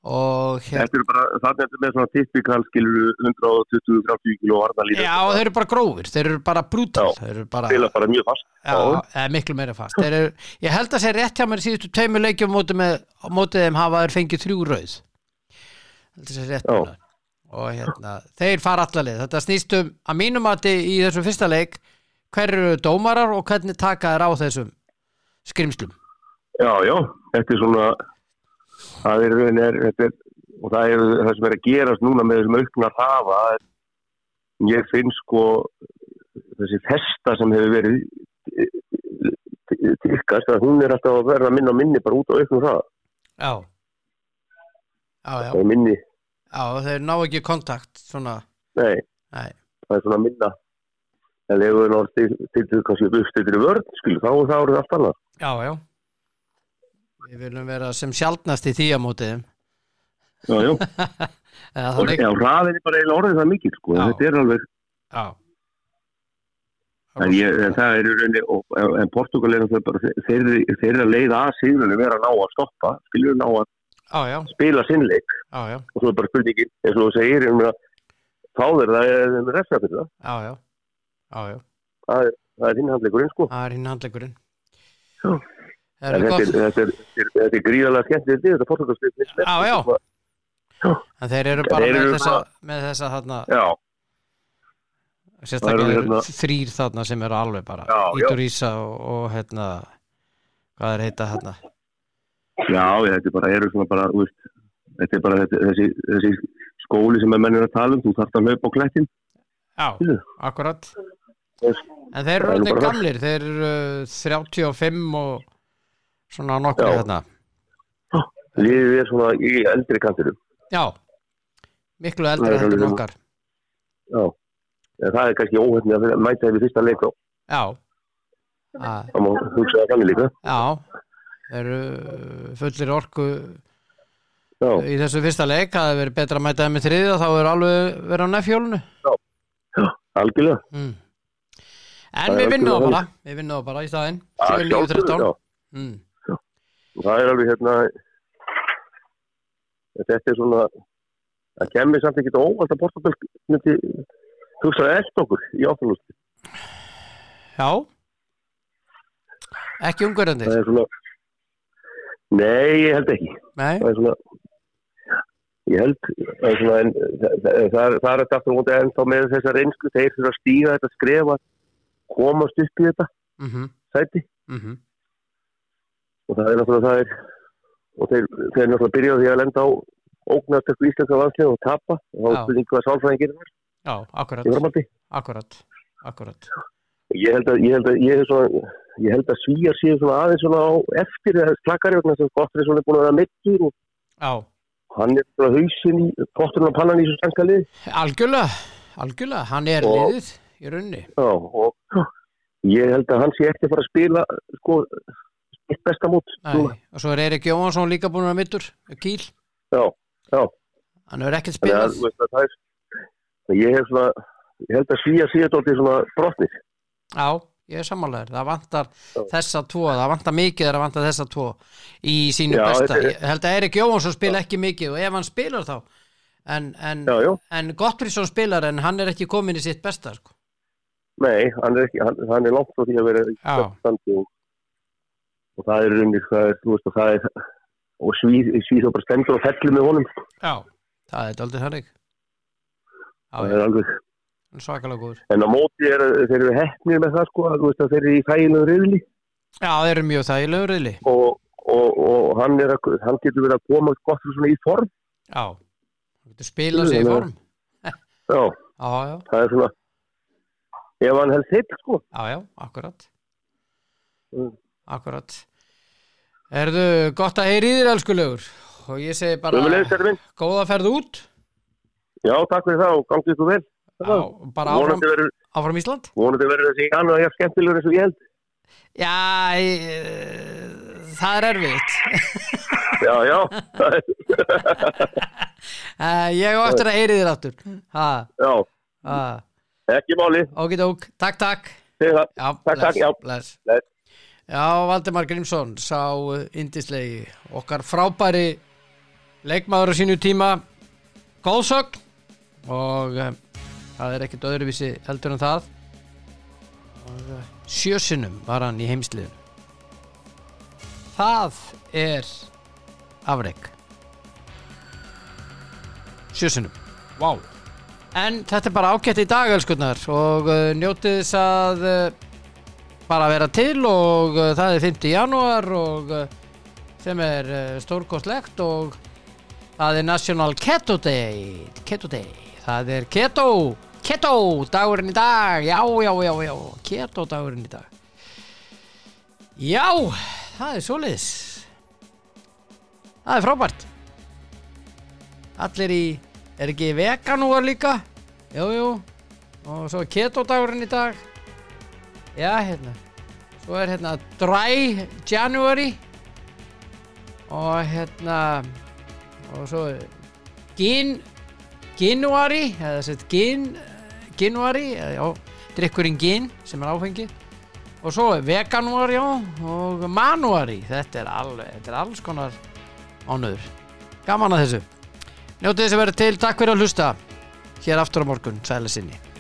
hér... þetta er bara, það er með svona typikal skilur 120-30 kilo varnalíð Já, þeir eru bara grófir. Þeir eru bara brútal. Já. Þeir eru bara... bara mjög fast Já, eða miklu meira fast eru, Ég held að segja rétt hjá mér síðustu tveimur leikjum mótið, þeim hafa þeir fengið þrjú rauð Já. og hérna, þeir fara allalið þetta snýst um að mínum að í þessum fyrsta leik hver eru dómarar og hvernig taka þeir á þessum skrimslum Já, já, þetta er svona það er, er, er, og það er það sem er að gerast núna með þessum aukna hrafa er, ég finn sko þessi festa sem hefur verið tilkast að hún er alltaf að verða minna og minni bara út á auknum hrafa Já. Já, já, það minni, já, þeir ná ekki kontakt svona, nei, nei, það er svona minna. En ef við náttúrulega til, til kannski uppstættir í vörð, skilu, þá þá er það allt annað. Já, já Við viljum vera sem sjaldnast í því á mótið Já, já. Eða Og, já, hraðin er bara eiginlega orðið það mikið, sko. Já. Þetta er alveg, Já en, ég, en það er í rauninni, en Portugal er náttúrulega bara, þeir, þeir eru að leiða að síðunni vera að ná að stoppa, skilu, ná að já, spila sinnleik já, já, og svo er bara spurningin, eins og þú segir, um að fá þeir það er með refsa fyrir það. já, já Já, já, Það er, það er þinn handleikurinn, sko. það er hinn handlegurinn Já. Þetta er, þetta er, þetta er, skemmtilegt Portugalslið. Já, já. En þeir eru bara með þessa, með þessa þarna, Já, sérstaklega hérna- þrýr þarna sem eru alveg bara Já, já. Íturísa og, og hérna hvað er heita þarna já, þetta er bara, eru bara, veist, þetta er bara þetta, þessi, þessi skóli sem er mennir að tala um, þú þarft að hlaupa á klættin. Já, akkurat. En þeir eru er það. gamlir þeir eru uh, 35 og svona nokkru Já. hérna Liðið er svona í eldri kantirum. Já, miklu Það eldri heldur alveg en okkar Já. Það er kannski óhefni að mæta þeim í fyrsta leik. Já að, Það má hugsa það þannig líka. Já Þeir eru uh, fullir orku Já, í þessu fyrsta leik það hefur verið betra að mæta þeim í þriðja þá er alveg verið á nefjólunu algjörlega. mm. En Það við vinnum það bara Við vinnum það bara í staðinn Að 7, 9, sjálfsögðu, 13 já. mm. Það er alveg hérna, þetta er svona, það kemur samt ekki óvald að Portugal myndi hugsa eftir okkur í áfenglústi. Já. Ekki er svona, nei, ég held ekki. Nei, það er svona ég held það er svona en, það, það, er þetta aftur á móti ennþá með þessa reynslu þeir þurfa að stíga þetta skrefa komast upp í þetta mhm, sæti. Mhm og það er náttúrulega það er og þeir, þeir náttúrulega byrja á því að lenda á ógnastökku íslenska landslið og tapa. Og þá er spurning hvað sálfræðin gerir Já, akkurat, akkurat Akkurat. Ég held að ég held að ég er svona ég held að svíjar séu svona aðeins svona á eftir eða slakari vegna sem gott er svona búin að vera mittur og Já, hann er svona hausinn í potturinn og pannan í þessu sænska lið algjörlega Algjörlega, hann er Og- liðið í runni Já, og ég held að hann sé að fara að spila sko, eitt besta Nei, og svo er Erik Jóhansson líka búin að mittur Kíl, Já, já, hann hefur ekkert spilað. er ég hef svona, ég held að svíja síðan dóltið svona brotnir. Já, ég er sammálaður, það vantar Já. þessa tvo, það vantar mikið það vantar þessa tvo í sínu besta, er- ég held að Erik Jóhansson spila ekki mikið og ef hann spilar þá. En, en, en Gottfriðsson spilar en hann er ekki komin í sitt besta sko. nei, hann er ekki hann, hann er langt frá því að vera í standi og, og það er runni það er, þú veist að það er og svíð, svíð þá bara stendur og fellur með honum. Já, það er aldrei þannig. Það er er svakalega góður. En á móti er þeir eru hefnir með það sko, að veist að þeir eru í fægilegu riðli. Já, þeir eru mjög þægilegur reyli og, og, og hann, er hann getur verið að koma gott svona í form. Já, hann getur spilað sig í form. já, Já, já, það er svona ef hann helst hitt sko. Já, já, akkurat. Mm. Akkurat Erðu gott að heyri þér elskulegur og ég segi bara góða ferð út Já, takk fyrir það og gangið ykkur vel. Já, bara áfram, verður, áfram Ísland vonandi verður þessi annar jafn skemmtilegur eins og ég held. Já, ég, það er erfitt Já, já, er, uh, Ég á eftir að heyri þér aftur ha, já, ha. ekki máli, Ókidók, takk, takk segir það. Já, Takk, takk, já. bless. Bless. Já, Valdimar Grímsson sá indislegi okkar frábæri leikmaður á sínu tíma. Góðsögn og um, það er ekkert öðruvísi heldur en það. Og uh, sjösunum var hann í heimsliðinu. Það er afreg sjösunum Vá. En þetta er bara ágætt í dag elskurnar og uh, njótið þess að uh, bara vera til og uh, það er 5. janúar og uh, sem er uh, stórkostlegt og það er National Keto Day Keto Day, það er Keto Keto dagurinn í dag já, já, já, já, Keto dagurinn í dag. Já, það er svoleiðis. Það er frábært. Allir í er ekki veganúar líka? Jú, jú. Og svo keto dagurinn í dag Já, hérna. Svo er hérna Dry January. Og hérna og svo Gin Ginuari eða sett Gin Ginuari, já, drikkurinn Gin sem er áfengi og svo er Veganuari, já, og Manuari þetta er alveg, þetta er alls konar ánöður. Gaman að þessu. Njótið þess að vera til, takk fyrir að hlusta. Hér aftur á morgun, sæla sinni